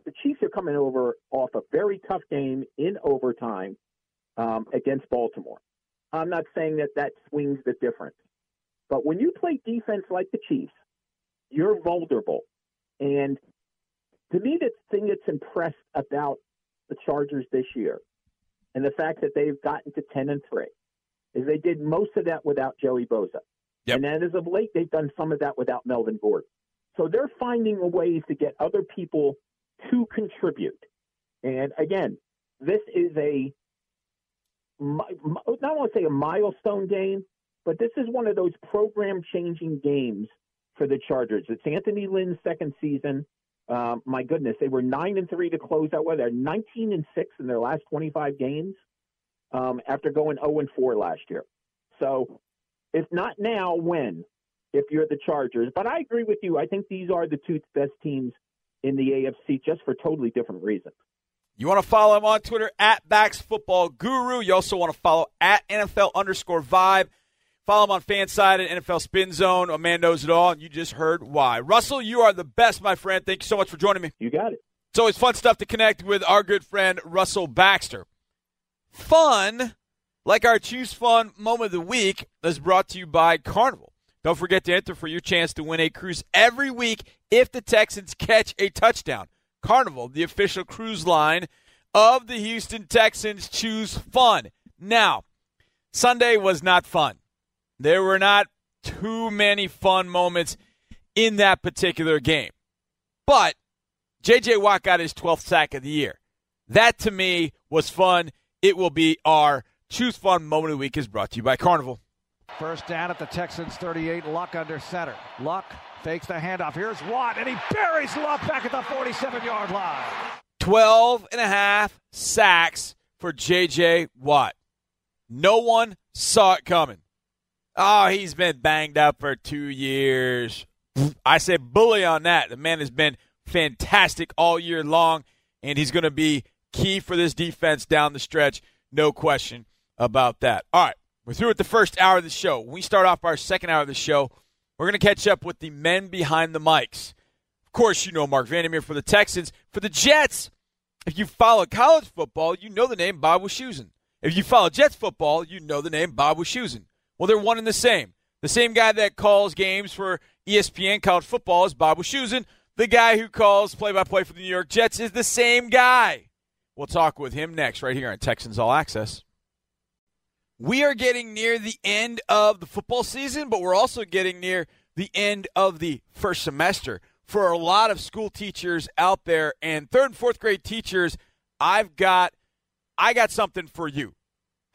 the Chiefs are coming over off a very tough game in overtime um, against Baltimore. I'm not saying that that swings the difference, but when you play defense like the Chiefs, you're vulnerable. And to me, the thing that's impressed about the Chargers this year and the fact that they've gotten to 10 and 3 is they did most of that without Joey Bosa. Yep. And then as of late, they've done some of that without Melvin Gordon. So they're finding ways to get other people to contribute. And again, this is a not want to say a milestone game, but this is one of those program changing games for the Chargers. It's Anthony Lynn's second season. Um, my goodness, they were nine and three to close out. Well, they're nineteen and six in their last twenty-five games um, after going zero and four last year. So, if not now, when? If you're the Chargers, but I agree with you. I think these are the two best teams in the AFC, just for totally different reasons. You want to follow him on Twitter at Bax Football Guru. You also want to follow at NFL underscore Vibe. Follow him on Fanside at NFL Spin Zone. A man knows it all, and you just heard why. Russell, you are the best, my friend. Thank you so much for joining me. You got it. It's always fun stuff to connect with our good friend Russell Baxter. Fun, like our Choose Fun moment of the week, is brought to you by Carnival. Don't forget to enter for your chance to win a cruise every week if the Texans catch a touchdown. Carnival, the official cruise line of the Houston Texans, choose fun. Now, Sunday was not fun. There were not too many fun moments in that particular game. But J.J. Watt got his 12th sack of the year. That to me was fun. It will be our Choose Fun Moment of the Week is brought to you by Carnival. First down at the Texans 38, Luck under center. Luck fakes the handoff. Here's Watt, and he buries Luck back at the 47 yard line. 12 and a half sacks for J.J. Watt. No one saw it coming. Oh, he's been banged up for two years. I said bully on that. The man has been fantastic all year long, and he's going to be key for this defense down the stretch. No question about that. All right, we're through with the first hour of the show. When we start off our second hour of the show, we're going to catch up with the men behind the mics. Of course, you know Marc Vandermeer for the Texans. For the Jets, if you follow college football, you know the name Bob Wischusen. If you follow Jets football, you know the name Bob Wischusen. Well, they're one and the same. The same guy that calls games for ESPN college football is Bob Wischusen. The guy who calls play-by-play for the New York Jets is the same guy. We'll talk with him next right here on Texans All Access. We are getting near the end of the football season, but we're also getting near the end of the first semester. For a lot of school teachers out there and third and fourth grade teachers, I've got I got something for you.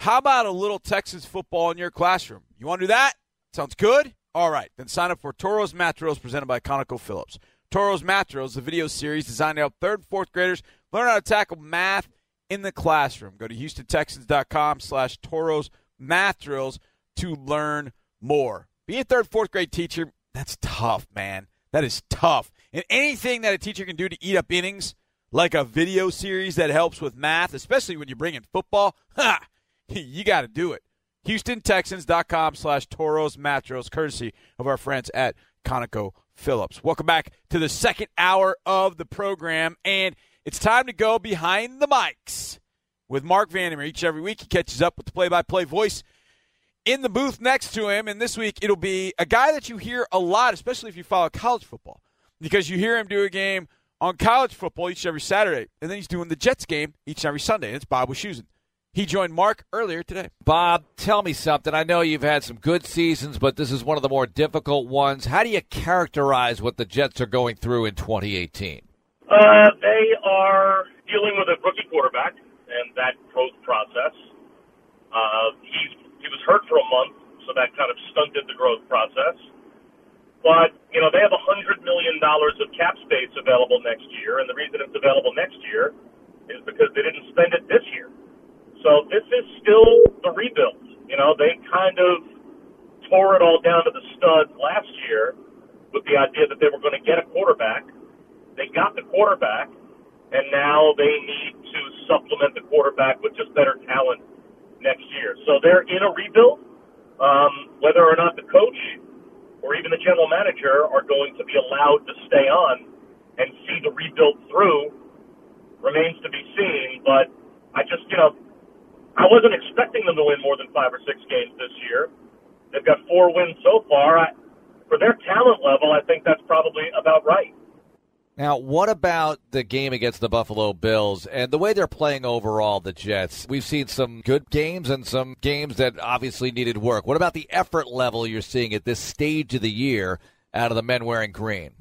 How about a little Texas football in your classroom? You want to do that? Sounds good? All right, then sign up for Toros Math Drills presented by ConocoPhillips. Toros Math Drills, the video series designed to help third and fourth graders learn how to tackle math in the classroom. Go to HoustonTexans.com slash Toros math drills to learn more. Being a third, fourth grade teacher, that's tough, man. That is tough. And anything that a teacher can do to eat up innings, like a video series that helps with math, especially when you bring in football, ha, you got to do it. HoustonTexans.com slash Toros Matros, courtesy of our friends at Conoco Phillips. Welcome back to the second hour of the program, and – it's time to go behind the mics with Marc Vandermeer. Each every week, he catches up with the play-by-play voice in the booth next to him. And this week, it'll be a guy that you hear a lot, especially if you follow college football, because you hear him do a game on college football each and every Saturday, and then he's doing the Jets game each and every Sunday. And it's Bob Wischusen. He joined Mark earlier today. Bob, tell me something. I know you've had some good seasons, but this is one of the more difficult ones. How do you characterize what the Jets are going through in 2018? Uh, they are dealing with a rookie quarterback and that growth process. Uh, he's he was hurt for a month, so that kind of stunted the growth process. But you know they have a hundred million dollars of cap space available next year, and the reason it's available next year is because they didn't spend it this year. So this is still the rebuild. You know they kind of tore it all down to the studs last year with the idea that they were going to get a quarterback. They got the quarterback, and now they need to supplement the quarterback with just better talent next year. So they're in a rebuild. Um, whether or not the coach or even the general manager are going to be allowed to stay on and see the rebuild through remains to be seen. But I just, you know, I wasn't expecting them to win more than five or six games this year. They've got four wins so far. I, for their talent level, I think that's probably about right. Now, what about the game against the Buffalo Bills and the way they're playing overall, the Jets? We've seen some good games and some games that obviously needed work. What about the effort level you're seeing at this stage of the year out of the men wearing green?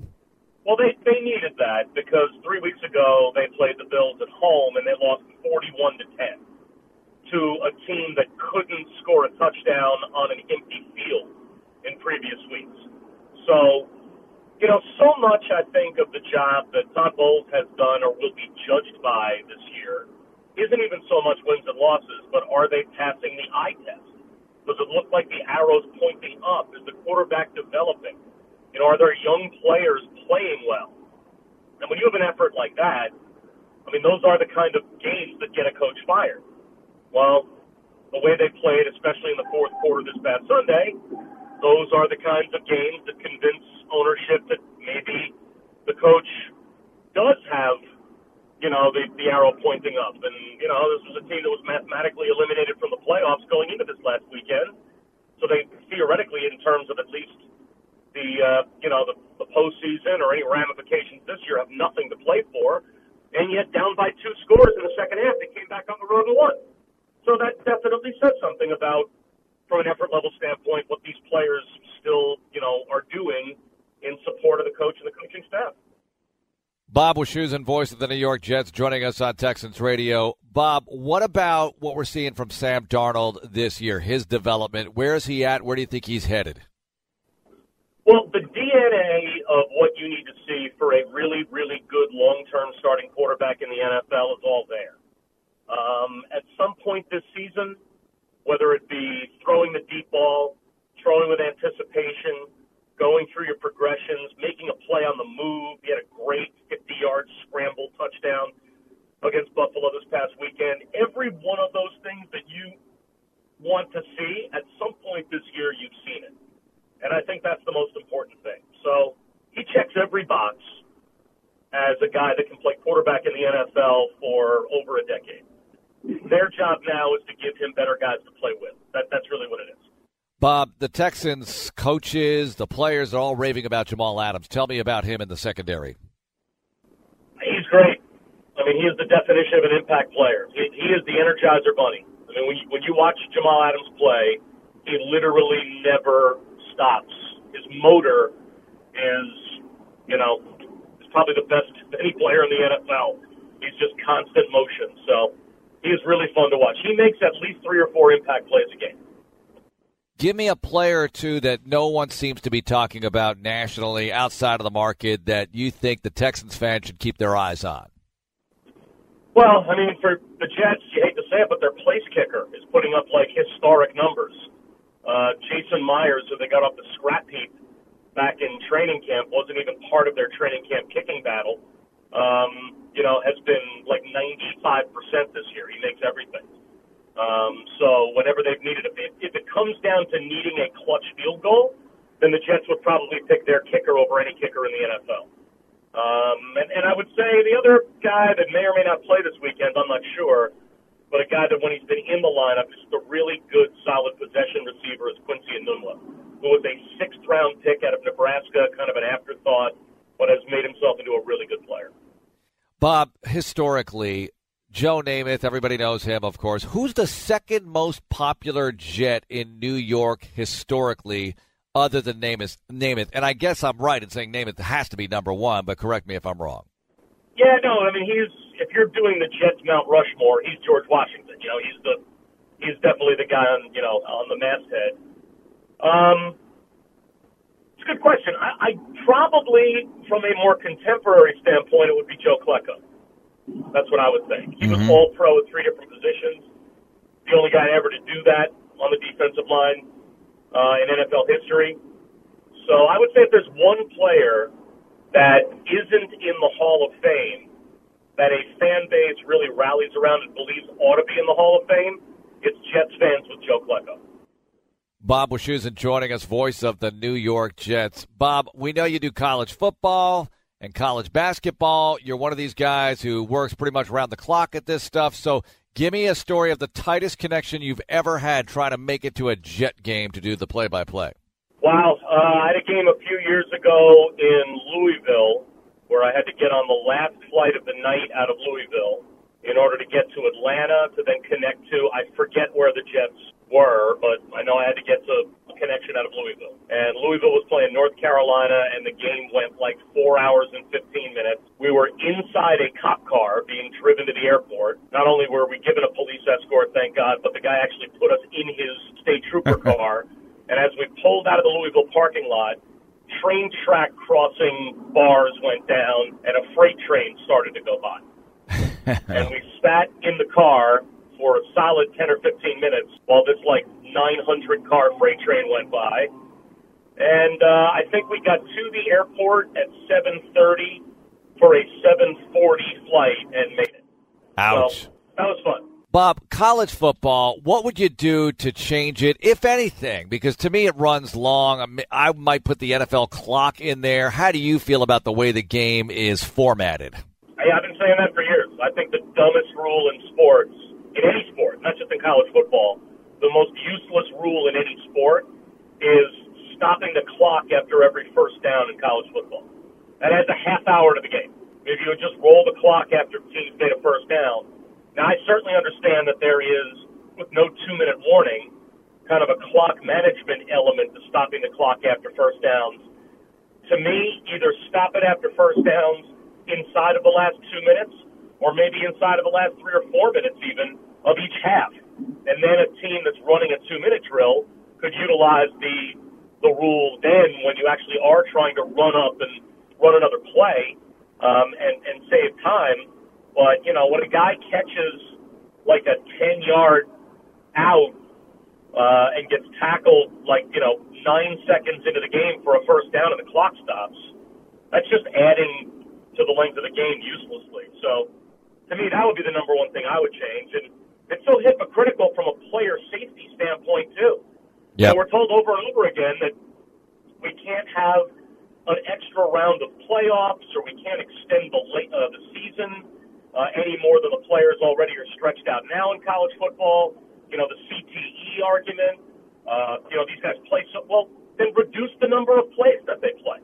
Well, they, they needed that because three weeks ago they played the Bills at home and they lost 41 to 10 to a team that couldn't score a touchdown on an empty field in previous weeks. So you know, so much I think of the job that Todd Bowles has done or will be judged by this year isn't even so much wins and losses, but are they passing the eye test? Does it look like the arrow's pointing up? Is the quarterback developing? You know, are there young players playing well? And when you have an effort like that, I mean, those are the kind of games that get a coach fired. Well, the way they played, especially in the fourth quarter this past Sunday, those are the kinds of games that convince ownership that maybe the coach does have, you know, the, the arrow pointing up. And, you know, this was a team that was mathematically eliminated from the playoffs going into this last weekend. So they theoretically, in terms of at least the, uh, you know, the, the postseason or any ramifications this year, have nothing to play for. And yet, down by two scores in the second half, they came back on the road and won. So that definitely says something about, from an effort level standpoint, what these players still, you know, are doing in support of the coach and the coaching staff. Bob Wischusen, voice of the New York Jets, joining us on Texans Radio. Bob, what about what we're seeing from Sam Darnold this year? His development. Where is he at? Where do you think he's headed? Well, the DNA of what you need to see for a really, really good long-term starting quarterback in the NFL is all there. Um, at some point this season, whether it be throwing the deep ball, throwing with anticipation, going through your progressions, making a play on the move. He had a great 50-yard scramble touchdown against Buffalo this past weekend. Every one of those things that you want to see, at some point this year, you've seen it. And I think that's the most important thing. So he checks every box as a guy that can play quarterback in the NFL for over a decade. Their job now is to give him better guys to play with. That, that's really what it is. Bob, the Texans coaches, the players are all raving about Jamal Adams. Tell me about him in the secondary. He's great. I mean, he is the definition of an impact player. He, he is the energizer bunny. I mean, when you, when you watch Jamal Adams play, he literally never stops. His motor is, you know, is probably the best any player in the NFL. He's just constant motion. So he is really fun to watch. He makes at least three or four impact plays a game. Give me a player or two that no one seems to be talking about nationally outside of the market that you think the Texans fans should keep their eyes on. Well, I mean, for the Jets, you hate to say it, but their place kicker is putting up like historic numbers. Uh, Jason Myers, who they got off the scrap heap back in training camp, wasn't even part of their training camp kicking battle. Um, you know, has been like 95% this year. He makes everything. Um, so whenever they've needed it, if it comes down to needing a clutch field goal, then the Jets would probably pick their kicker over any kicker in the NFL. Um, and, and I would say the other guy that may or may not play this weekend, I'm not sure, but a guy that when he's been in the lineup is a really good, solid possession receiver is Quincy Enunwa, who was a sixth round pick out of Nebraska, kind of an afterthought, but has made himself into a really good player. Bob, historically, Joe Namath, everybody knows him, of course. Who's the second most popular jet in New York historically, other than Namath? Namath, and I guess I'm right in saying Namath has to be number one, but correct me if I'm wrong. Yeah, no, I mean he's if you're doing the Jets Mount Rushmore, he's George Washington. You know, he's the he's definitely the guy on you know on the masthead. Um, It's a good question. I, I probably, from a more contemporary standpoint, it would be Joe Klecko. That's what I would think. He mm-hmm. was all pro at three different positions. The only guy ever to do that on the defensive line uh, in NFL history. So I would say if there's one player that isn't in the Hall of Fame that a fan base really rallies around and believes ought to be in the Hall of Fame, it's Jets fans with Joe Klecko. Bob Wischusen joining us, voice of the New York Jets. Bob, we know you do college football and college basketball. You're one of these guys who works pretty much around the clock at this stuff. So give me a story of the tightest connection you've ever had trying to make it to a Jet game to do the play by play. Wow. Uh, I had a game a few years ago in Louisville where I had to get on the last flight of the night out of Louisville in order to get to Atlanta to then connect to, I forget where the Jets were, but I know I had to get to a connection out of Louisville. And Louisville was playing North Carolina, and the game went like four hours and 15 minutes. We were inside a cop car being driven to the airport. Not only were we given a police escort, thank God, but the guy actually put us in his state trooper car. and as we pulled out of the Louisville parking lot, train track crossing bars went down, and a freight train started to go by. and we sat in the car for a solid 10 or 15 minutes while this like 900 car freight train went by. And uh, I think we got to the airport at 7:30 for a 7:40 flight and made it. Ouch. So, that was fun. Bob, college football, what would you do to change it, if anything? Because to me, it runs long. I might put the NFL clock in there. How do you feel about the way the game is formatted? Hey, I've been saying that for years. I think the dumbest rule in sports in any sport, not just in college football, the most useless rule in any sport is stopping the clock after every first down in college football. That adds a half hour to the game. If you would just roll the clock after made a first down. Now, I certainly understand that there is, with no two minute warning, kind of a clock management element to stopping the clock after first downs. To me, either stop it after first downs inside of the last two minutes or maybe inside of the last three or four minutes even of each half. And then a team that's running a two minute drill could utilize the the rule then when you actually are trying to run up and run another play um, and, and save time. But, you know, when a guy catches like a 10 yard out uh, and gets tackled like, you know, nine seconds into the game for a first down and the clock stops, that's just adding to the length of the game uselessly. So to me, that would be the number one thing I would change. And it's so hypocritical from a player safety standpoint too. Yeah, we're told over and over again that we can't have an extra round of playoffs, or we can't extend the late, uh, the season uh, any more than the players already are stretched out now in college football. You know the CTE argument. Uh, you know these guys play so well. Then reduce the number of plays that they play.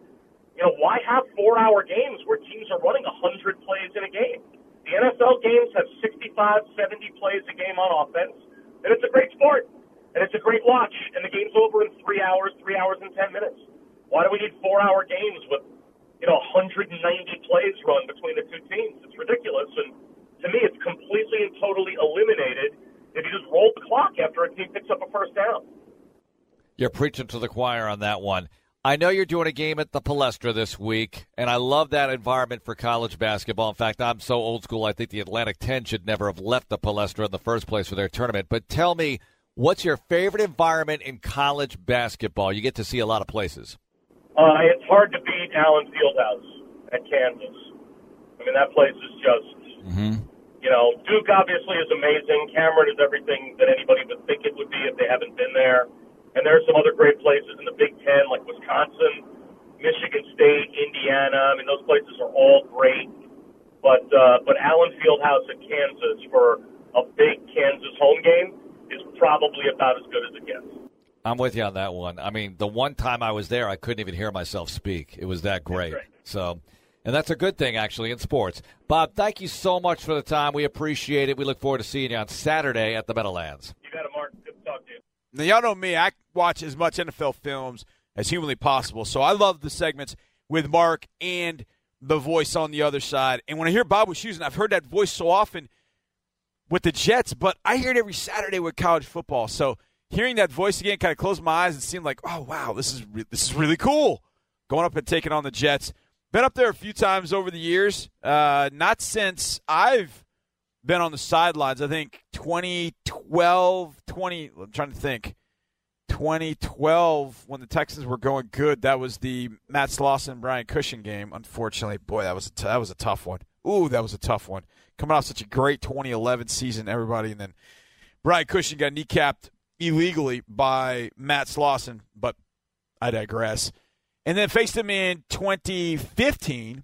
You know why have four-hour games where teams are running a hundred plays in a game? The NFL games have 65, 70 plays a game on offense, and it's a great sport, and it's a great watch, and the game's over in three hours, three hours and 10 minutes. Why do we need four-hour games with, you know, 190 plays run between the two teams? It's ridiculous, and to me, it's completely and totally eliminated if you just roll the clock after a team picks up a first down. You're preaching to the choir on that one. I know you're doing a game at the Palestra this week, and I love that environment for college basketball. In fact, I'm so old school, I think the Atlantic 10 should never have left the Palestra in the first place for their tournament. But tell me, what's your favorite environment in college basketball? You get to see a lot of places. Uh, it's hard to beat Allen Fieldhouse at Kansas. I mean, that place is just, mm-hmm. you know, Duke obviously is amazing. Cameron is everything that anybody would think it would be if they haven't been there. And there are some other great places in the Big Ten, like Wisconsin, Michigan State, Indiana. I mean, those places are all great. But uh, but Allen Fieldhouse at Kansas for a big Kansas home game is probably about as good as it gets. I'm with you on that one. I mean, the one time I was there, I couldn't even hear myself speak. It was that great. great. So, and that's a good thing actually in sports. Bob, thank you so much for the time. We appreciate it. We look forward to seeing you on Saturday at the Meadowlands. You got it, Mark. Good to talk to you. Now, y'all know me. I watch as much NFL films as humanly possible. So I love the segments with Mark and the voice on the other side. And when I hear Bob Wischusen, I've heard that voice so often with the Jets, but I hear it every Saturday with college football. So hearing that voice again kind of closed my eyes and seemed like, oh wow, this is re- this is really cool. going up and taking on the Jets. Been up there a few times over the years. Uh, not since I've been on the sidelines. I think 2012, 20. I'm trying to think. 2012, when the Texans were going good, that was the Matt Slauson Brian Cushing game. Unfortunately, boy, that was a t- that was a tough one. Ooh, that was a tough one. Coming off such a great 2011 season, everybody, and then Brian Cushing got kneecapped illegally by Matt Slauson. But I digress. And then faced him in 2015.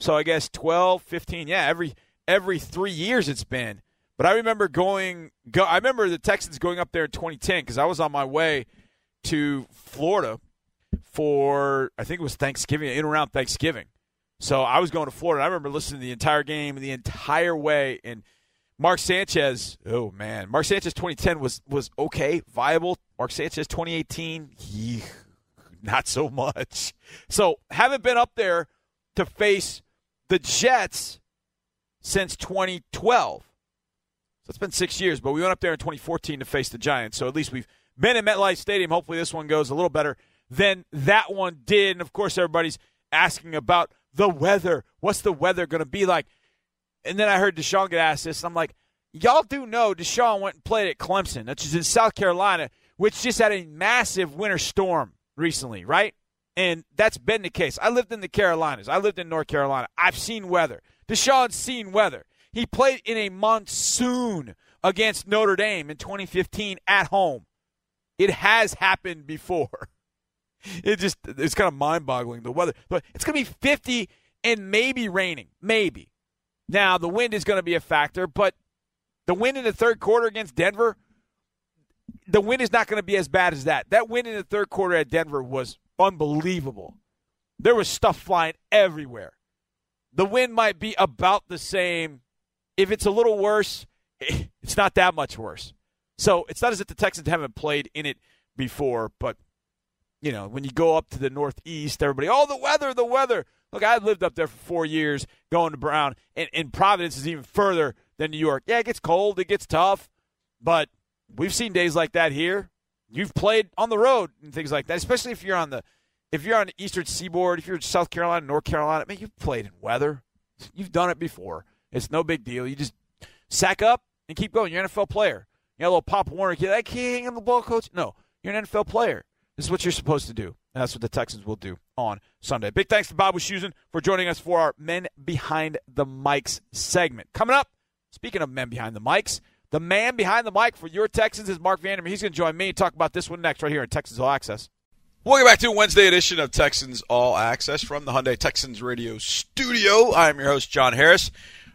So I guess 12, 15. Yeah, every every three years it's been. But I remember going. Go, I remember the Texans going up there in 2010 because I was on my way to Florida for I think it was Thanksgiving, in around Thanksgiving. So I was going to Florida. I remember listening to the entire game the entire way. And Mark Sanchez, oh man, Mark Sanchez 2010 was was okay, viable. Mark Sanchez 2018, he, not so much. So haven't been up there to face the Jets since 2012. So it's been six years, but we went up there in 2014 to face the Giants. So at least we've been in MetLife Stadium. Hopefully this one goes a little better than that one did. And of course, everybody's asking about the weather. What's the weather going to be like? And then I heard Deshaun get asked this, and I'm like, y'all do know Deshaun went and played at Clemson, which is in South Carolina, which just had a massive winter storm recently, right? And that's been the case. I lived in the Carolinas. I lived in North Carolina. I've seen weather. Deshaun's seen weather. He played in a monsoon against Notre Dame in 2015 at home. It has happened before. It just it's kind of mind-boggling the weather. But it's going to be 50 and maybe raining, maybe. Now the wind is going to be a factor, but the wind in the third quarter against Denver, the wind is not going to be as bad as that. That wind in the third quarter at Denver was unbelievable. There was stuff flying everywhere. The win might be about the same. If it's a little worse, it's not that much worse. So it's not as if the Texans haven't played in it before, but you know, when you go up to the Northeast, everybody, oh, the weather, the weather. Look, I lived up there for four years going to Brown, and, and Providence is even further than New York. Yeah, it gets cold, it gets tough, but we've seen days like that here. You've played on the road and things like that, especially if you're on the if you're on the Eastern Seaboard, if you're in South Carolina, North Carolina. I mean, you've played in weather. You've done it before. It's no big deal. You just sack up and keep going. You're an NFL player. You know, a little Pop Warner kid. I can't hang on the ball, coach. No, you're an NFL player. This is what you're supposed to do. And that's what the Texans will do on Sunday. Big thanks to Bob Wischusen for joining us for our Men Behind the Mics segment. Coming up, speaking of men behind the mics, the man behind the mic for your Texans is Marc Vandermeer. He's going to join me and talk about this one next right here in Texans All Access. Welcome back to a Wednesday edition of Texans All Access from the Hyundai Texans Radio Studio. I'm your host, John Harris.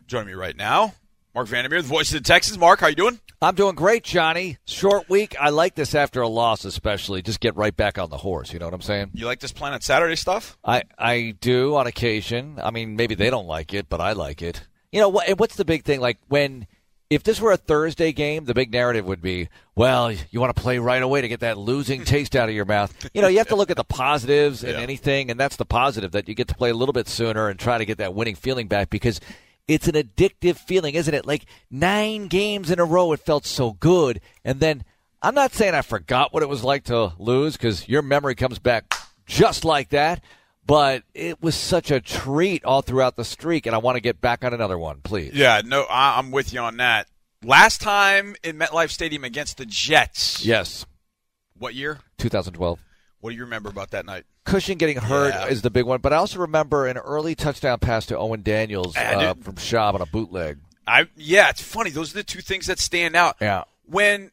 Joining me right now, Marc Vandermeer, the voice of the Texans. Mark, how you doing? I'm doing great, Johnny. Short week. I like this after a loss, especially. Just get right back on the horse. You know what I'm saying? You like this Planet Saturday stuff? I I do on occasion. I mean, maybe they don't like it, but I like it. You know what? What's the big thing? Like when if this were a Thursday game, the big narrative would be, well, you want to play right away to get that losing taste out of your mouth. You know, you have to look at the positives in Yeah. anything, and that's the positive that you get to play a little bit sooner and try to get that winning feeling back because it's an addictive feeling, isn't it? Like nine games in a row, it felt so good, and then I'm not saying I forgot what it was like to lose because your memory comes back just like that. But it was such a treat all throughout the streak, and I want to get back on another one, please. Yeah, no, I, I'm with you on that. Last time in MetLife Stadium against the Jets. Yes, What year? 2012. What do you remember about that night? Cushing getting hurt Yeah. is the big one, but I also remember an early touchdown pass to Owen Daniels uh, from Schaub on a bootleg. I yeah, it's funny. Those are the two things that stand out. Yeah. When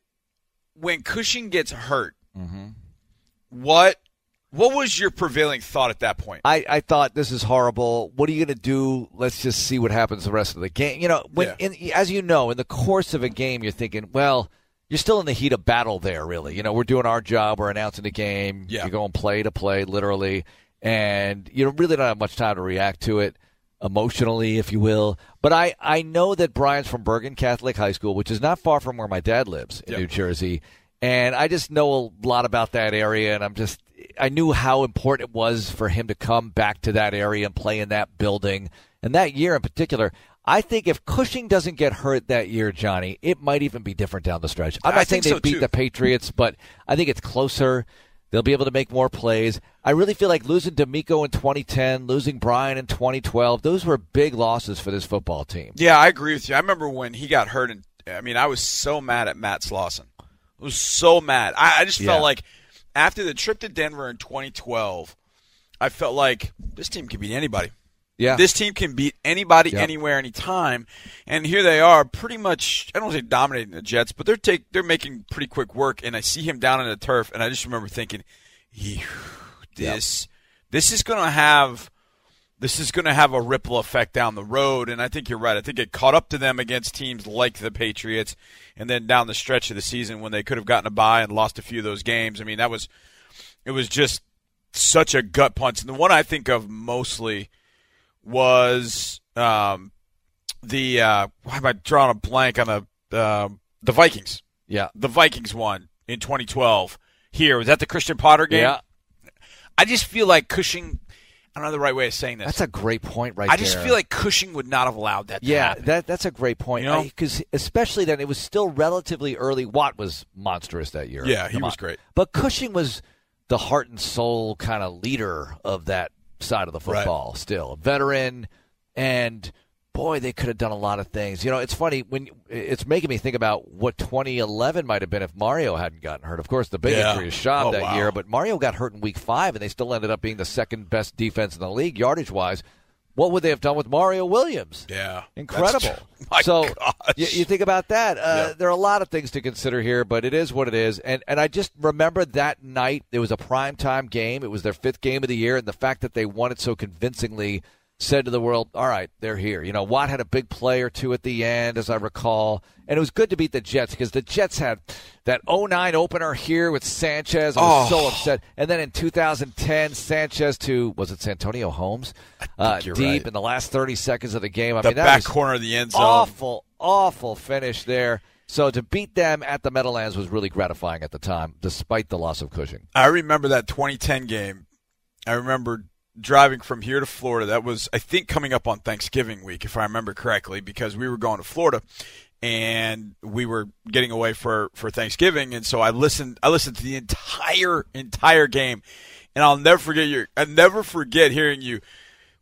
when Cushing gets hurt, Mm-hmm. what what was your prevailing thought at that point? I, I thought this is horrible. What are you going to do? Let's just see what happens the rest of the game. You know, when Yeah. in, as you know, in the course of a game, you're thinking, well, you're still in the heat of battle there. Really, you know, we're doing our job. We're announcing the game. Yeah. You're going play to play, literally, and you really don't have much time to react to it emotionally, if you will. But I, I know that Brian's from Bergen Catholic High School, which is not far from where my dad lives in Yep. New Jersey. And I just know a lot about that area, and I'm just I knew how important it was for him to come back to that area and play in that building. And that year in particular, I think if Cushing doesn't get hurt that year, Johnny, it might even be different down the stretch. I'm I saying think they so, beat too. the Patriots, but I think it's closer. They'll be able to make more plays. I really feel like losing DeMeco in 2010, losing Brian in 2012, those were big losses for this football team. Yeah, I agree with you. I remember when he got hurt, and I mean, I was so mad at Matt Slauson. I was so mad. I, I just felt Yeah. like after the trip to Denver in 2012, I felt like this team can beat anybody. Yeah. This team can beat anybody, Yep. anywhere, anytime. And here they are, pretty much. I don't want to say dominating the Jets, but they're take they're making pretty quick work. And I see him down on the turf, and I just remember thinking, "Phew, this this is going to have this is going to have a ripple effect down the road. And I think you're right. I think it caught up to them against teams like the Patriots, and then down the stretch of the season when they could have gotten a bye and lost a few of those games. I mean, that was it was just such a gut punch. And the one I think of mostly was um, the uh, why am I drawing a blank on the um the Vikings? Yeah. The Vikings won in 2012. Here was that the Christian Ponder game? Yeah. I just feel like Cushing. I don't know the right way of saying this. That's a great point right there. I just there. feel like Cushing would not have allowed that. to Yeah, happen. that that's a great point. You know? Because especially then, it was still relatively early. Watt was monstrous that year. Yeah, he Come was on. great. But Cushing was the heart and soul kind of leader of that side of the Right. football. Still a veteran, and boy, they could have done a lot of things. You know, it's funny when it's making me think about what 2011 might have been if Mario hadn't gotten hurt. Of course, the big Yeah. injury is Schaub Oh, that wow. year, but Mario got hurt in Week Five, and they still ended up being the second best defense in the league yardage wise. What would they have done with Mario Williams? yeah, Incredible. So you, you think about that. Uh, Yeah. There are a lot of things to consider here, but it is what it is. And and I just remember that night. It was a prime time game. It was their fifth game of the year, and the fact that they won it so convincingly said to the world, "All right, they're here." You know, Watt had a big play or two at the end, as I recall, and it was good to beat the Jets because the Jets had that 09 opener here with Sanchez. I was Oh. so upset, and then in 2010, Sanchez to was it Santonio Holmes, uh, deep right. in the last 30 seconds of the game. I the mean, that back corner of the end zone. awful, awful finish there. So to beat them at the Meadowlands was really gratifying at the time, despite the loss of Cushing. I remember that 2010 game. I remember driving from here to Florida. That was, I think, coming up on Thanksgiving week, if I remember correctly, because we were going to Florida and we were getting away for, for Thanksgiving. And so I listened, I listened to the entire, entire game. And I'll never forget your, I'll never forget hearing you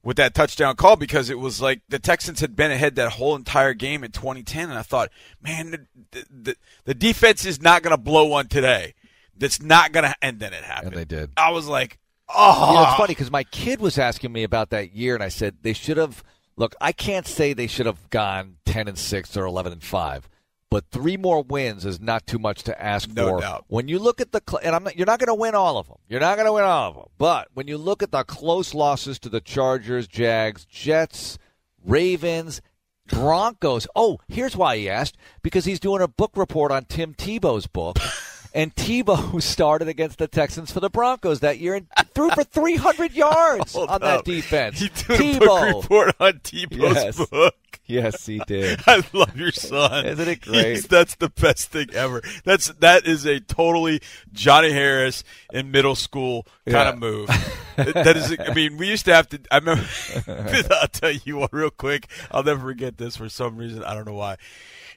with that touchdown call because it was like the Texans had been ahead that whole entire game in 2010. And I thought, man, the, the, the defense is not going to blow one today. That's not going to, and then it happened. And they did. I was like, oh, You know, it's funny because my kid was asking me about that year, and I said they should have. Look, I can't say they should have gone ten and six or eleven and five, but three more wins is not too much to ask No for. doubt. When you look at the, cl- and I'm not, you're not going to win all of them. You're not going to win all of them. But when you look at the close losses to the Chargers, Jags, Jets, Ravens. Broncos. Oh, here's why he asked because he's doing a book report on Tim Tebow's book. And Tebow started against the Texans for the Broncos that year and threw for 300 yards Hold on that defense. He did a Tebow. book report on Tebow's Yes. book. Yes, he did. I love your son. Isn't it great? He's- that's the best thing ever. That's that is a totally Johnny Harris in middle school kind Yeah. of move. that is. I mean, we used to have to. I remember. I'll tell you one real quick. I'll never forget this for some reason. I don't know why.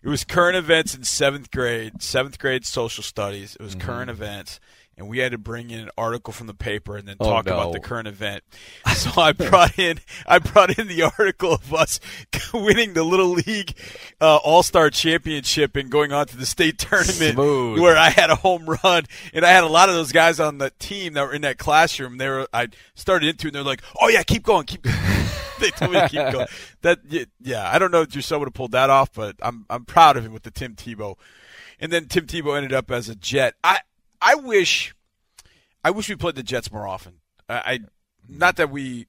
It was current events in seventh grade. Seventh grade social studies. It was Mm-hmm. current events. And we had to bring in an article from the paper and then Oh, talk no. about the current event. So I brought in I brought in the article of us winning the little league uh, All Star Championship and going on to the state tournament Smooth. where I had a home run and I had a lot of those guys on the team that were in that classroom. They were I started into it and they're like, "Oh yeah, keep going, keep." going." they told me to keep going. That yeah, I don't know if son would have pulled that off, but I'm I'm proud of him with the Tim Tebow. And then Tim Tebow ended up as a Jet. I I wish I wish we played the Jets more often. I, I not that we,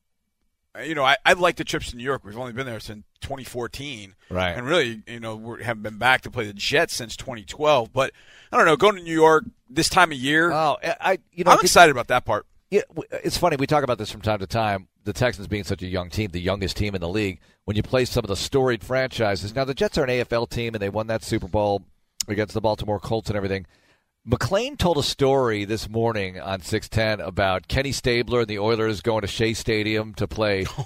you know, I, I like the trips to New York. We've only been there since 2014, Right. And really, you know, we haven't been back to play the Jets since 2012. But I don't know, going to New York this time of year, Oh, I- I you know I'm excited about that part. Yeah, it's funny. We talk about this from time to time. The Texans being such a young team, the youngest team in the league. When you play some of the storied franchises, now the Jets are an AFL team, and they won that Super Bowl against the Baltimore Colts and everything. McLean told a story this morning on 610 about Kenny Stabler and the Oilers going to Shea Stadium to play.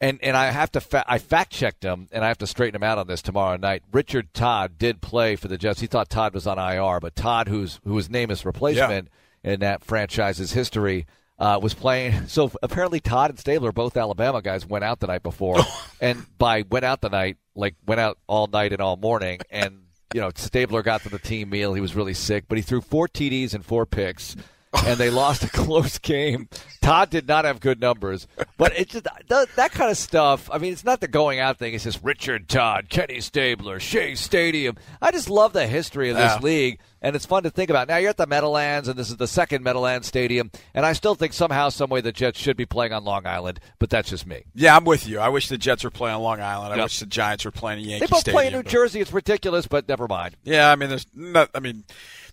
And and I have to fa- I fact checked him and I have to straighten him out on this tomorrow night. Richard Todd did play for the Jets. He thought Todd was on IR, but Todd, who's who was named as replacement, in that franchise's history. Uh, was playing. So apparently, Todd and Stabler, both Alabama guys, went out the night before, and by went out the night, like went out all night and all morning, and you know Stabler got to the team meal. He was really sick, but he threw four TDs and four picks and they lost a close game. Todd did not have good numbers, but it's just that, that kind of stuff. I mean, it's not the going out thing. It's just Richard Todd, Kenny Stabler, Shea Stadium. I just love the history of this Yeah. league, and it's fun to think about. Now you're at the Meadowlands, and this is the second Meadowlands Stadium, and I still think somehow, some way, the Jets should be playing on Long Island, but that's just me. Yeah, I'm with you. I wish the Jets were playing on Long Island. I Yep. wish the Giants were playing at Yankee They both Stadium. play in New but- Jersey. It's ridiculous, but never mind. Yeah, I mean, there's not. I mean,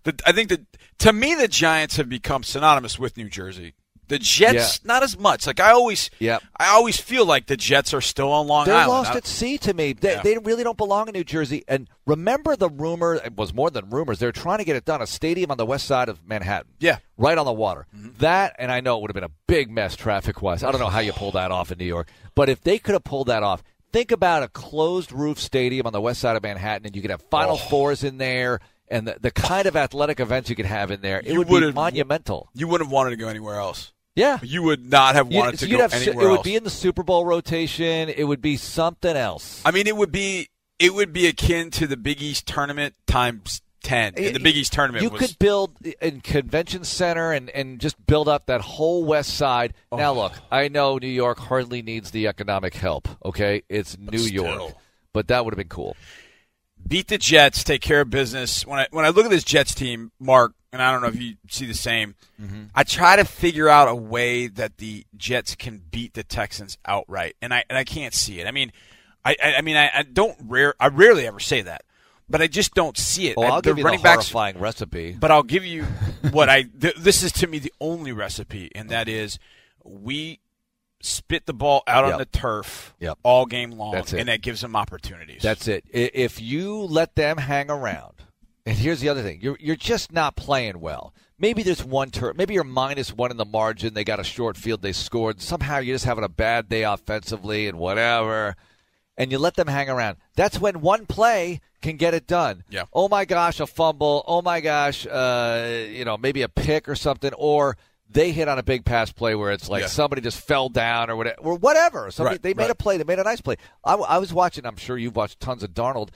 the, I think that to me, the Giants have become synonymous with New Jersey. The Jets, not as much. Like I always, Yep. I always feel like the Jets are still on Long They're Island. lost I- at sea to me. They, Yeah. they really don't belong in New Jersey. And remember the rumor, it was more than rumors, they're trying to get it done, a stadium on the west side of Manhattan. Yeah. Right on the water. Mm-hmm. That, and I know it would have been a big mess traffic wise. I don't know how you pull that off in New York. But if they could have pulled that off, think about a closed roof stadium on the west side of Manhattan, and you could have Final oh. Fours in there. And the, the kind of athletic events you could have in there, it You would be monumental. you wouldn't have wanted to go anywhere else. Yeah, You would not have wanted to you'd go have, anywhere it would be in the Super Bowl rotation. It would be something else. I mean, it would be it would be akin to the Big East tournament times ten. The Big East tournament You was could build in convention center and, and just build up that whole west side. Oh. Now, Oh. look, I know New York hardly needs the economic help. Okay, it's New York, but that would have been cool. Beat the Jets, take care of business. When I when I look at this Jets team, Mark, and I don't know if you see the same, mm-hmm. I try to figure out a way that the Jets can beat the Texans outright, and I and I can't see it. I mean, I I, I mean I, I don't rare I rarely ever say that, but I just don't see it. I- I'll the give you running the backs. horrifying recipe. But I'll give you what I. Th- this is to me the only recipe, and that is we spit the ball out on the turf Yep. all game long, and that gives them opportunities. That's it. If you let them hang around, and here's the other thing: you're you're just not playing well. Maybe there's one turn. Maybe you're minus one in the margin. They got a short field. They scored. Somehow you're just having a bad day offensively and whatever. And you let them hang around. That's when one play can get it done. Yeah. Oh my gosh, a fumble. Oh my gosh, uh, you know, maybe a pick or something, or they hit on a big pass play where it's like Yeah. somebody just fell down or whatever, or whatever. Somebody, Right, they made right. a play. They made a nice play. I was watching. I'm sure you've watched tons of Darnold.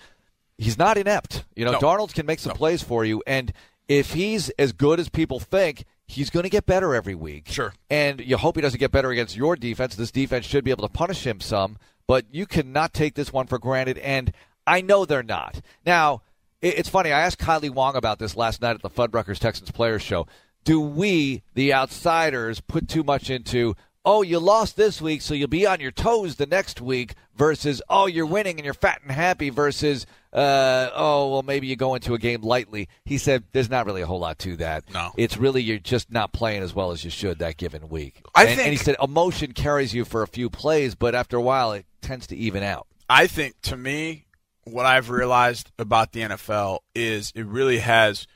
He's not inept. You know, No. Darnold can make some No. plays for you, and if he's as good as people think, he's going to get better every week. Sure. And you hope he doesn't get better against your defense. This defense should be able to punish him some, but you cannot take this one for granted. And I know they're not. Now, it- it's funny. I asked Kylie Wong about this last night at the Fuddruckers Texans Players Show. Do we, the outsiders, put too much into? Oh, you lost this week, so you'll be on your toes the next week. Versus, oh, you're winning and you're fat and happy. Versus, uh, oh, well, maybe you go into a game lightly. He said, "There's not really a whole lot to that. No. it's really you're just not playing as well as you should that given week." I and, and he said emotion carries you for a few plays, but after a while, it tends to even out. I think to me, what I've realized about the NFL is it really has.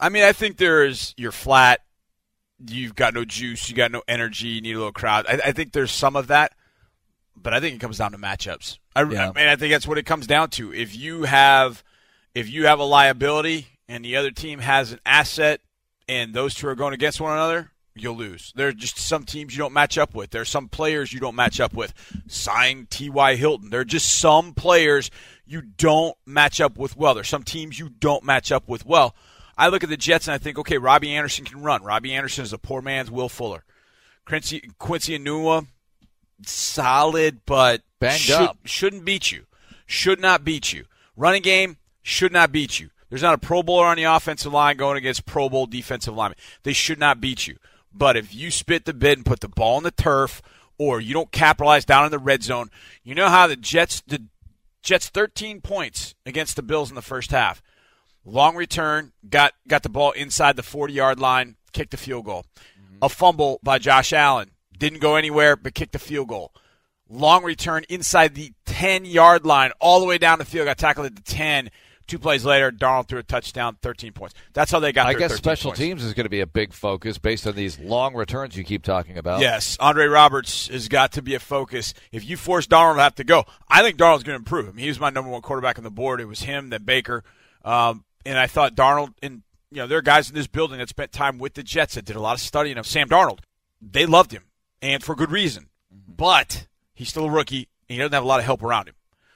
I mean, I think there's you're flat, you've got no juice, you got no energy, you need a little crowd. I, I think there's some of that, but I think it comes down to matchups. I, Yeah. I mean, I think that's what it comes down to. If you have, if you have a liability and the other team has an asset, and those two are going against one another, you'll lose. There are just some teams you don't match up with. There are some players you don't match up with. Sign T.Y. Hilton. There are just some players you don't match up with well. There's some teams you don't match up with well. I look at the Jets and I think, okay, Robbie Anderson can run. Robbie Anderson is a poor man's Will Fuller. Quincy, Quincy Enunwa, solid, but Banged should, up. shouldn't beat you. Should not beat you. Running game should not beat you. There's not a Pro Bowler on the offensive line going against Pro Bowl defensive linemen. They should not beat you. But if you spit the bid and put the ball on the turf, or you don't capitalize down in the red zone, you know how the Jets the Jets 13 points against the Bills in the first half. Long return, got got the ball inside the 40 yard line, kicked the field goal. A fumble by Josh Allen, didn't go anywhere but kicked the field goal. Long return inside the 10 yard line, all the way down the field, got tackled at the 10. Two plays later, Darnold threw a touchdown, 13 points. That's how they got I guess 13 special points. teams is going to be a big focus based on these long returns you keep talking about. Yes, Andre Roberts has got to be a focus. If you force Darnold to have to go, I think Darnold's going to improve. I mean, he was my number one quarterback on the board. It was him, then Baker, um, and I thought Darnold and you know, there are guys in this building that spent time with the Jets that did a lot of studying of Sam Darnold. They loved him, and for good reason. Mm-hmm. But he's still a rookie, and he doesn't have a lot of help around him.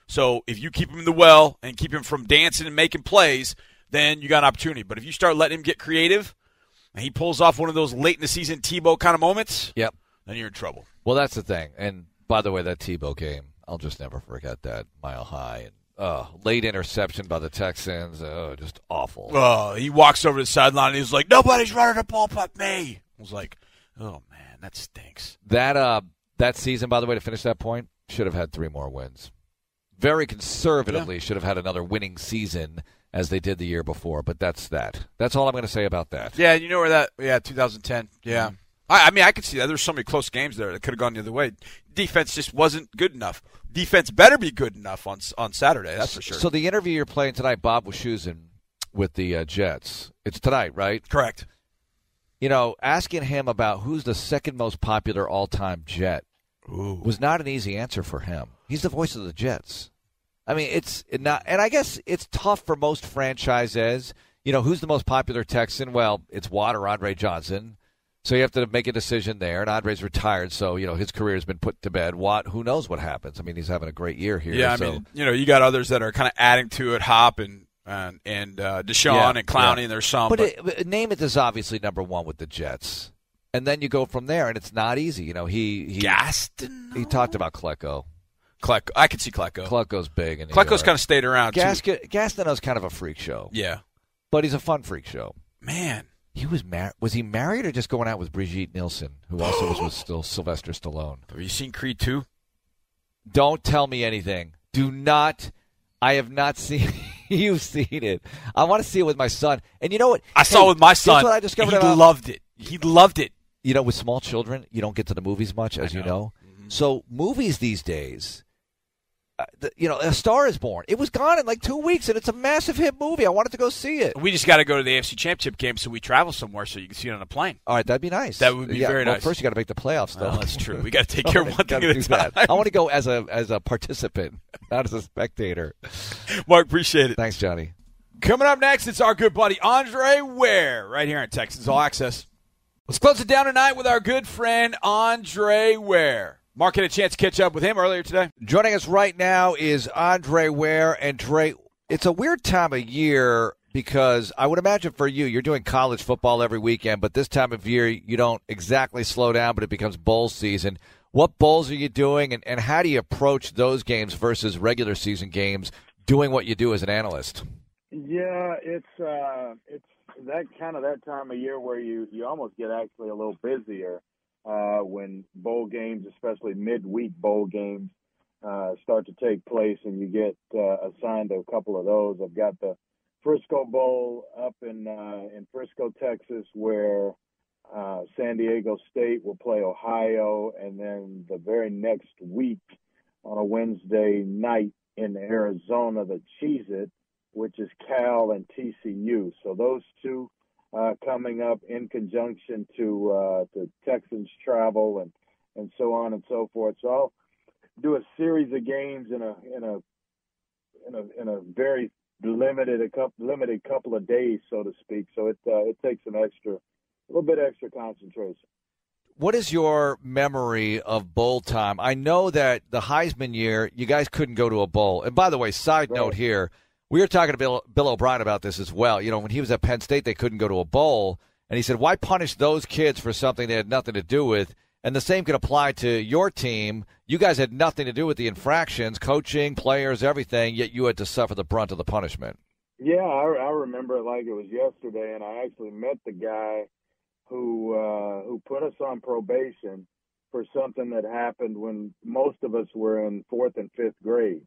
So if you keep him in the well and keep him from dancing and making plays, then you got an opportunity. But if you start letting him get creative, and he pulls off one of those late in the season Tebow kind of moments, Yep. then you're in trouble. Well, that's the thing. And by the way, that Tebow game, I'll just never forget that mile high and uh, late interception by the Texans. Oh, just awful. Oh, he walks over to the sideline and he's like, "Nobody's running the ball but me." I was like, "Oh man, that stinks." That uh, that season, by the way, to finish that point, should have had three more wins. Very conservatively, should have had another winning season as they did the year before. But that's that. That's all I'm going to say about that. Yeah, you know where that? Yeah, 2010. Yeah, I, I mean, I could see that. There's so many close games there that could have gone the other way. Defense just wasn't good enough. Defense better be good enough on on Saturday. That's for sure. So the interview you're playing tonight, Bob Wischusen with the uh, Jets. It's tonight, right? Correct. You know, asking him about who's the second most popular all-time Jet was not an easy answer for him. He's the voice of the Jets. I mean, it's not, and I guess it's tough for most franchises. You know, who's the most popular Texan? Well, it's Water or Andre Johnson. So you have to make a decision there. And Andre's retired, so you know his career has been put to bed. Watt, who knows what happens? I mean, he's having a great year here. Yeah, I so. mean, you know, you got others that are kind of adding to it. Hop and and and uh, Deshaun Yeah, and Clowney, yeah. and there's some. But, But, it, but Namath is obviously number one with the Jets, and then you go from there, and it's not easy. You know, he he Gaston, he talked about Klecko. Klecko, I could see Klecko. Klecko's big, and Klecko's kind of stayed around too. Gaskin, Gastineau's kind of a freak show. Yeah, but he's a fun freak show. Man, he was married. Was he married or just going out with Brigitte Nielsen, who also was with still Sylvester Stallone? Have you seen Creed two? Don't tell me anything. Do not. I have not seen. You've seen it. I want to see it with my son. And you know what? I saw it with my son. What I discovered he about- loved it. He loved it. you know, with small children, you don't get to the movies much, as you know. Mm-hmm. So movies these days, you know, A Star Is Born. It was gone in like two weeks, and it's a massive hit movie. I wanted to go see it. We just got to go to the AFC Championship game, so we travel somewhere so you can see it on a plane. All right, that'd be nice. That would be Yeah, very well, nice. First, you got to make the playoffs, though. Well, that's true. We gotta take care of one thing at a do that. time. I want to go as a as a participant, not as a spectator. Mark, appreciate it. Thanks, Johnny. Coming up next, it's our good buddy Andre Ware right here on Texans All Access. Let's close it down tonight with our good friend Andre Ware. Mark had a chance to catch up with him earlier today. Joining us right now is Andre Ware. And Dre, it's a weird time of year because I would imagine for you, you're doing college football every weekend, but this time of year, you don't exactly slow down, but it becomes bowl season. What bowls are you doing, and, and how do you approach those games versus regular season games doing what you do as an analyst? Yeah, it's uh, it's that kind of that time of year where you you almost get actually a little busier uh, when bowl games, especially midweek bowl games, uh, start to take place, and you get uh, assigned a couple of those. I've got the Frisco Bowl up in uh, in Frisco, Texas, where uh, San Diego State will play Ohio, and then the very next week on a Wednesday night in Arizona, the Cheez It, which is Cal and TCU. So those two uh, coming up in conjunction to uh, to Texans travel and and so on and so forth. So I'll do a series of games in a in a in a in a very limited a couple limited couple of days, so to speak. So it uh, it takes an extra, a little bit extra concentration. What is your memory of bowl time? I know that the Heisman year, you guys couldn't go to a bowl. And by the way, side note here, we were talking to Bill, Bill O'Brien about this as well. You know, when he was at Penn State, they couldn't go to a bowl. And he said, why punish those kids for something they had nothing to do with? And the same could apply to your team. You guys had nothing to do with the infractions, coaching, players, everything, yet you had to suffer the brunt of the punishment. Yeah, I, I remember it like it was yesterday, and I actually met the guy who uh, who put us on probation for something that happened when most of us were in fourth and fifth grade,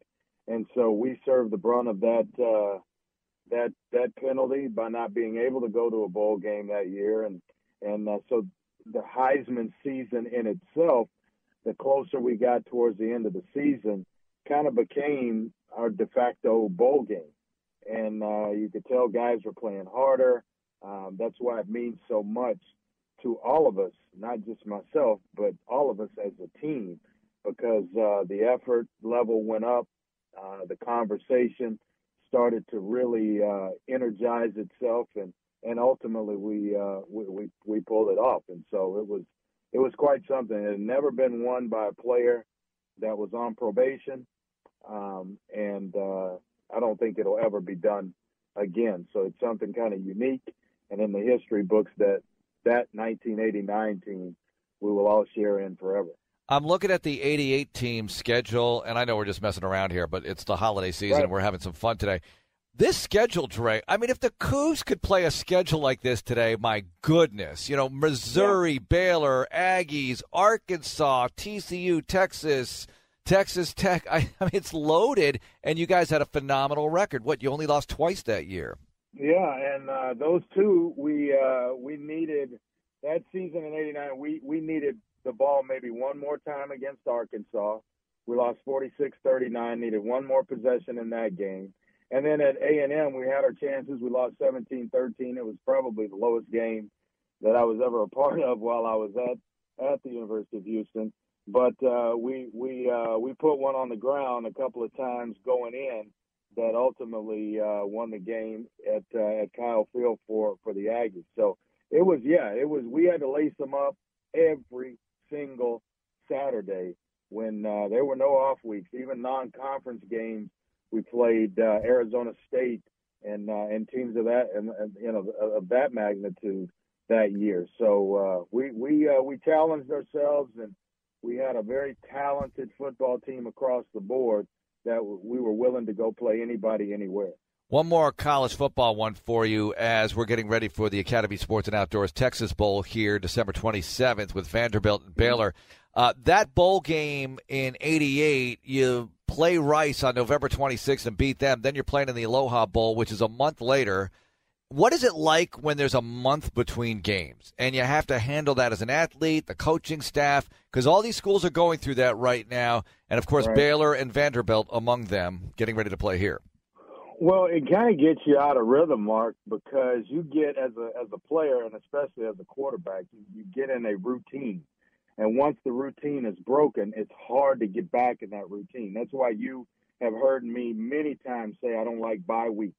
and so we served the brunt of that uh, that that penalty by not being able to go to a bowl game that year, and and uh, so the Heisman season in itself, the closer we got towards the end of the season, kind of became our de facto bowl game. And uh, you could tell guys were playing harder. Um, that's why it means so much to all of us, not just myself, but all of us as a team, because uh, the effort level went up, uh, the conversation started to really uh, energize itself, and and ultimately we uh, we, we we pulled it off. And so it was it was quite something. It had never been won by a player that was on probation, um, and uh, I don't think it'll ever be done again. So it's something kind of unique, and in the history books that that 1989 team we will all share in forever. I'm looking at the 88 team schedule, and I know we're just messing around here, but it's the holiday season. Right. We're having some fun today. This schedule, Dre, I mean, if the Cougs could play a schedule like this today, my goodness. You know, Missouri, yeah. Baylor, Aggies, Arkansas, TCU, Texas, Texas Tech. I, I mean, it's loaded, and you guys had a phenomenal record. What, you only lost twice that year? Yeah, and uh, those two, we uh, we needed that season in '89. We we needed the ball maybe one more time against Arkansas. We lost 46-39. Needed one more possession in that game. And then at A&M, we had our chances. We lost 17-13. It was probably the lowest game that I was ever a part of while I was at at the University of Houston. But uh, we we uh, we put one on the ground a couple of times going in that ultimately uh, won the game at uh, at Kyle Field for for the Aggies. So it was yeah, it was we had to lace them up every single Saturday when uh, there were no off weeks, even non-conference games we played uh, Arizona State and uh, and teams of that and, and you know of that magnitude that year. So uh, we we uh, we challenged ourselves and we had a very talented football team across the board that we were willing to go play anybody anywhere. One more college football one for you as we're getting ready for the Academy Sports and Outdoors Texas Bowl here December 27th with Vanderbilt and Baylor. Uh, that bowl game in 88, you play Rice on November 26th and beat them. Then you're playing in the Aloha Bowl, which is a month later. What is it like when there's a month between games and you have to handle that as an athlete, the coaching staff? Because all these schools are going through that right now. And of course, right. Baylor and Vanderbilt among them getting ready to play here. Well, it kind of gets you out of rhythm, Mark, because you get as a as a player and especially as a quarterback, you, you get in a routine and once the routine is broken, it's hard to get back in that routine. That's why you have heard me many times say I don't like bye weeks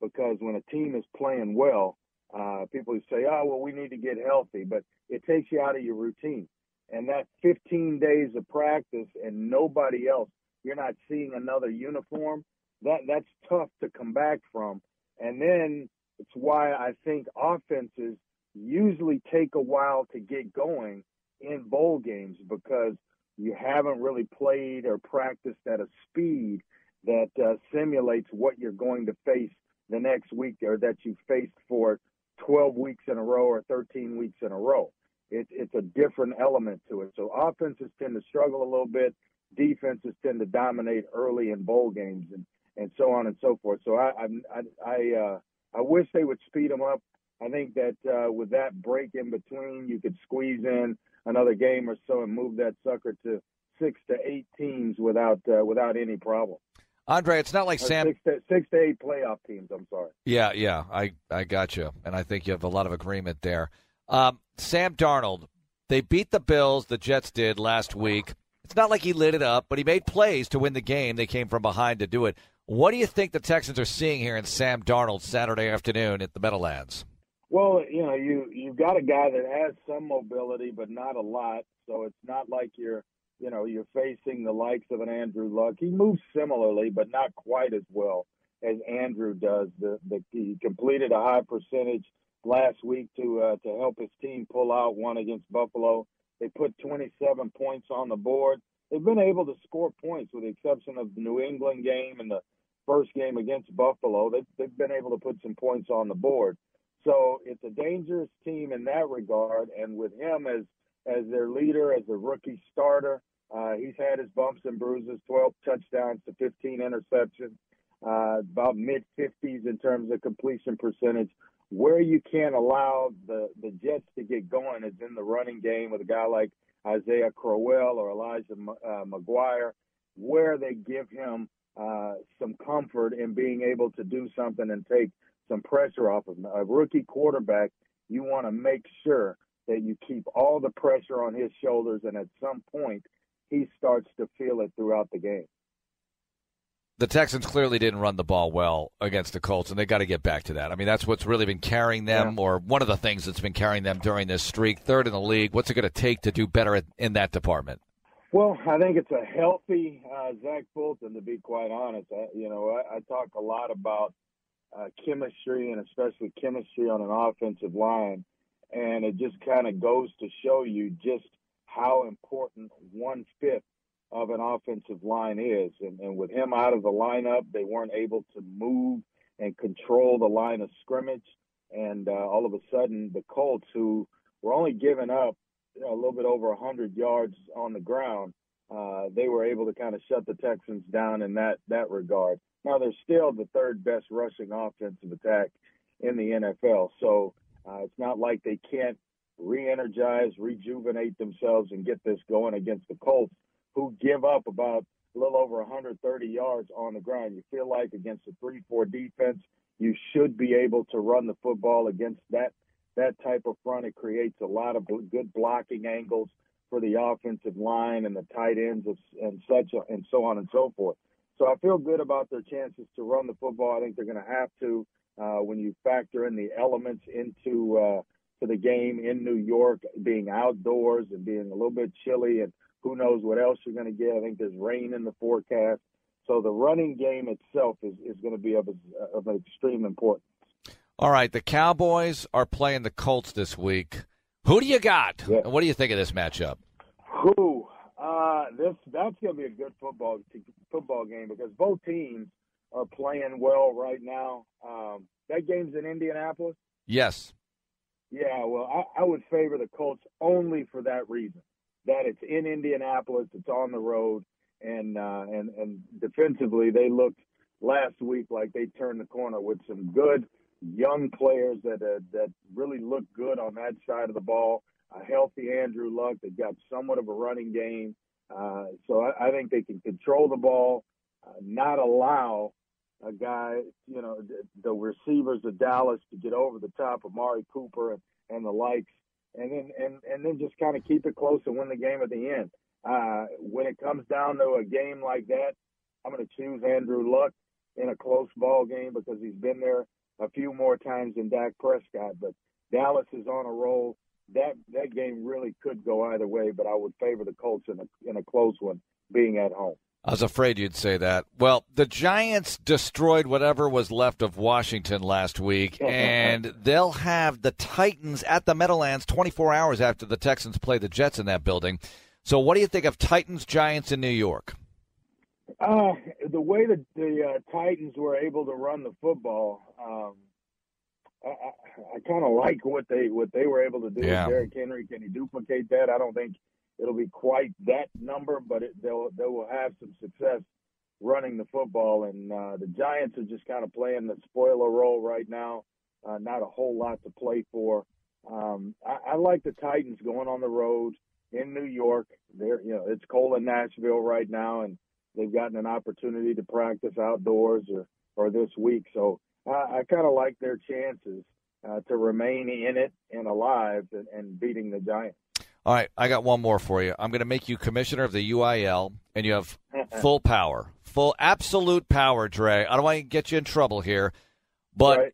because when a team is playing well, uh, people say, oh, well, we need to get healthy, but it takes you out of your routine. And that 15 days of practice and nobody else, you're not seeing another uniform. That that's tough to come back from. And then it's why I think offenses usually take a while to get going in bowl games because you haven't really played or practiced at a speed that uh, simulates what you're going to face the next week or that you faced for 12 weeks in a row or 13 weeks in a row. It, it's a different element to it. So offenses tend to struggle a little bit. Defenses tend to dominate early in bowl games and, and so on and so forth. So I I I, uh, I wish they would speed them up. I think that uh, with that break in between, you could squeeze in another game or so and move that sucker to six to eight teams without uh, without any problem. Andre, it's not like or Sam. Six to, six to eight playoff teams. I'm sorry. Yeah, yeah, I I got you, and I think you have a lot of agreement there. Um, Sam Darnold, they beat the Bills. The Jets did last week. It's not like he lit it up, but he made plays to win the game. They came from behind to do it. What do you think the Texans are seeing here in Sam Darnold Saturday afternoon at the Meadowlands? Well, you know, you you've got a guy that has some mobility, but not a lot. So it's not like you're, you know, you're facing the likes of an Andrew Luck. He moves similarly, but not quite as well as Andrew does. The, the he completed a high percentage last week to uh, to help his team pull out one against Buffalo. They put 27 points on the board. They've been able to score points, with the exception of the New England game and the first game against Buffalo. They've, they've been able to put some points on the board. So it's a dangerous team in that regard. And with him as as their leader, as a rookie starter, uh, he's had his bumps and bruises, 12 touchdowns to 15 interceptions, uh, about mid 50s in terms of completion percentage. Where you can't allow the, the Jets to get going is in the running game with a guy like Isaiah Crowell or Elijah uh, McGuire, where they give him uh, some comfort in being able to do something and take some pressure off of him. A rookie quarterback, you want to make sure that you keep all the pressure on his shoulders, and at some point, he starts to feel it throughout the game. the Texans clearly didn't run the ball well against the Colts, and they got to get back to that. I mean, that's what's really been carrying them, Yeah. or one of the things that's been carrying them during this streak. Third in the league. What's it going to take to do better in, in that department? Well, I think it's a healthy uh, Zach Fulton, to be quite honest. I, you know, I, I talk a lot about uh, chemistry and especially chemistry on an offensive line, and it just kind of goes to show you just how important one fifth of an offensive line is. And, and with him out of the lineup, they weren't able to move and control the line of scrimmage. And uh, all of a sudden, the Colts, who were only giving up a little bit over 100 yards on the ground, uh, they were able to kind of shut the Texans down in that that regard. Now they're still the third best rushing offensive attack in the NFL, so uh, it's not like they can't re-energize, rejuvenate themselves, and get this going against the Colts, who give up about a little over 130 yards on the ground. You feel like against a three-four defense, you should be able to run the football against that that type of front. It creates a lot of good blocking angles for the offensive line and the tight ends and such and so on and so forth. So I feel good about their chances to run the football. I think they're going to have to uh, when you factor in the elements into uh, to the game in New York, being outdoors and being a little bit chilly, and who knows what else you're going to get. I think there's rain in the forecast. So the running game itself is, is going to be of, of extreme importance. All right, the Cowboys are playing the Colts this week. Who do you got? Yeah. And what do you think of this matchup? Who? Uh, this that's going to be a good football football game because both teams are playing well right now. Um, that game's in Indianapolis. Yes. Yeah, well, I, I would favor the Colts only for that reason. That it's in Indianapolis, it's on the road, and uh, and and defensively they looked last week like they turned the corner with some good young players that uh, that really look good on that side of the ball. A healthy Andrew Luck. They've got somewhat of a running game, uh, so I, I think they can control the ball, uh, not allow a guy, you know, the, the receivers of Dallas to get over the top of Amari Cooper and, and the likes, and then and and then just kind of keep it close and win the game at the end. Uh, when it comes down to a game like that, I'm going to choose Andrew Luck in a close ball game because he's been there a few more times than Dak Prescott. But Dallas is on a roll. That that game really could go either way, but I would favor the Colts in a in a close one, being at home. I was afraid you'd say that. Well, the Giants destroyed whatever was left of Washington last week, and they'll have the Titans at the Meadowlands 24 hours after the Texans play the Jets in that building. So, what do you think of Titans Giants in New York? Uh, the way that the uh, Titans were able to run the football, um, I, I, I kind of like what they what they were able to do. Yeah. Derrick Henry, can he duplicate that? I don't think it'll be quite that number, but it, they'll they will have some success running the football. And uh, the Giants are just kind of playing the spoiler role right now. Uh, not a whole lot to play for. Um, I, I like the Titans going on the road in New York. They're you know it's cold in Nashville right now, and they've gotten an opportunity to practice outdoors or or this week. So I, I kind of like their chances uh, to remain in it and alive and, and beating the Giants. All right, I got one more for you. I'm going to make you commissioner of the UIL, and you have full power, full absolute power, Dre. I don't want to get you in trouble here, but Right.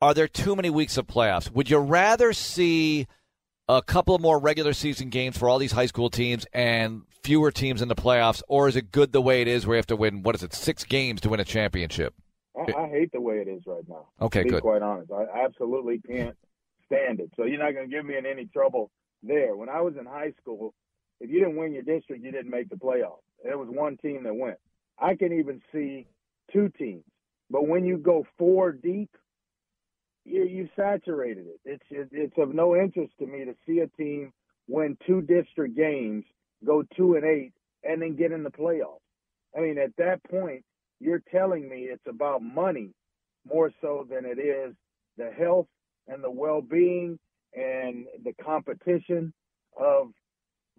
are there too many weeks of playoffs? Would you rather see a couple more regular season games for all these high school teams and fewer teams in the playoffs, or is it good the way it is, where you have to win what is it, six games to win a championship? I, I hate the way it is right now. Okay, to be good. quite honest, I absolutely can't stand it. So you're not going to give me in any trouble there. When I was in high school, if you didn't win your district, you didn't make the playoffs. There was one team that went. I can even see two teams, but when you go four deep, you you saturated it. It's it, it's of no interest to me to see a team win two district games, go two and eight, and then get in the playoffs. I mean, at that point, you're telling me it's about money more so than it is the health and the well-being and the competition of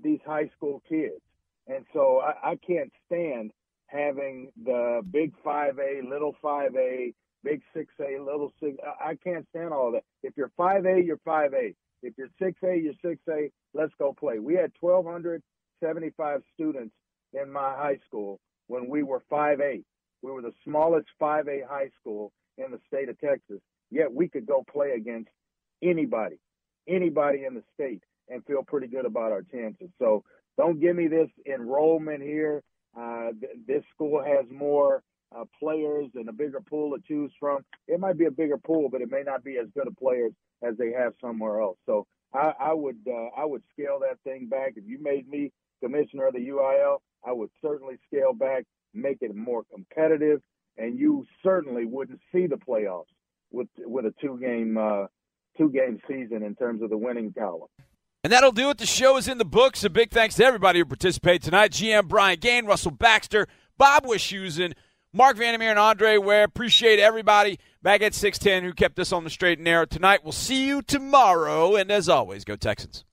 these high school kids. And so I, I can't stand having the big 5A, little 5A, big 6A, little 6. I- can't stand all that. If you're 5A, you're 5A. If you're 6A, you're 6A. Let's go play. We had 1,275 students in my high school when we were 5A. We were the smallest 5A high school in the state of Texas, yet we could go play against anybody, anybody in the state, and feel pretty good about our chances. So don't give me this enrollment here. Uh, th- this school has more uh, players and a bigger pool to choose from. It might be a bigger pool, but it may not be as good of players as they have somewhere else. So I, I would uh, I would scale that thing back. If you made me commissioner of the UIL, I would certainly scale back, make it more competitive, and you certainly wouldn't see the playoffs with with a two game uh, two game season in terms of the winning column. And that'll do it. The show is in the books. A big thanks to everybody who participated tonight. GM Brian Gaine, Russell Baxter, Bob Wischusen, Marc Vandermeer, and Andre Ware. Appreciate everybody back at 610 who kept us on the straight and narrow tonight. We'll see you tomorrow. And as always, go Texans.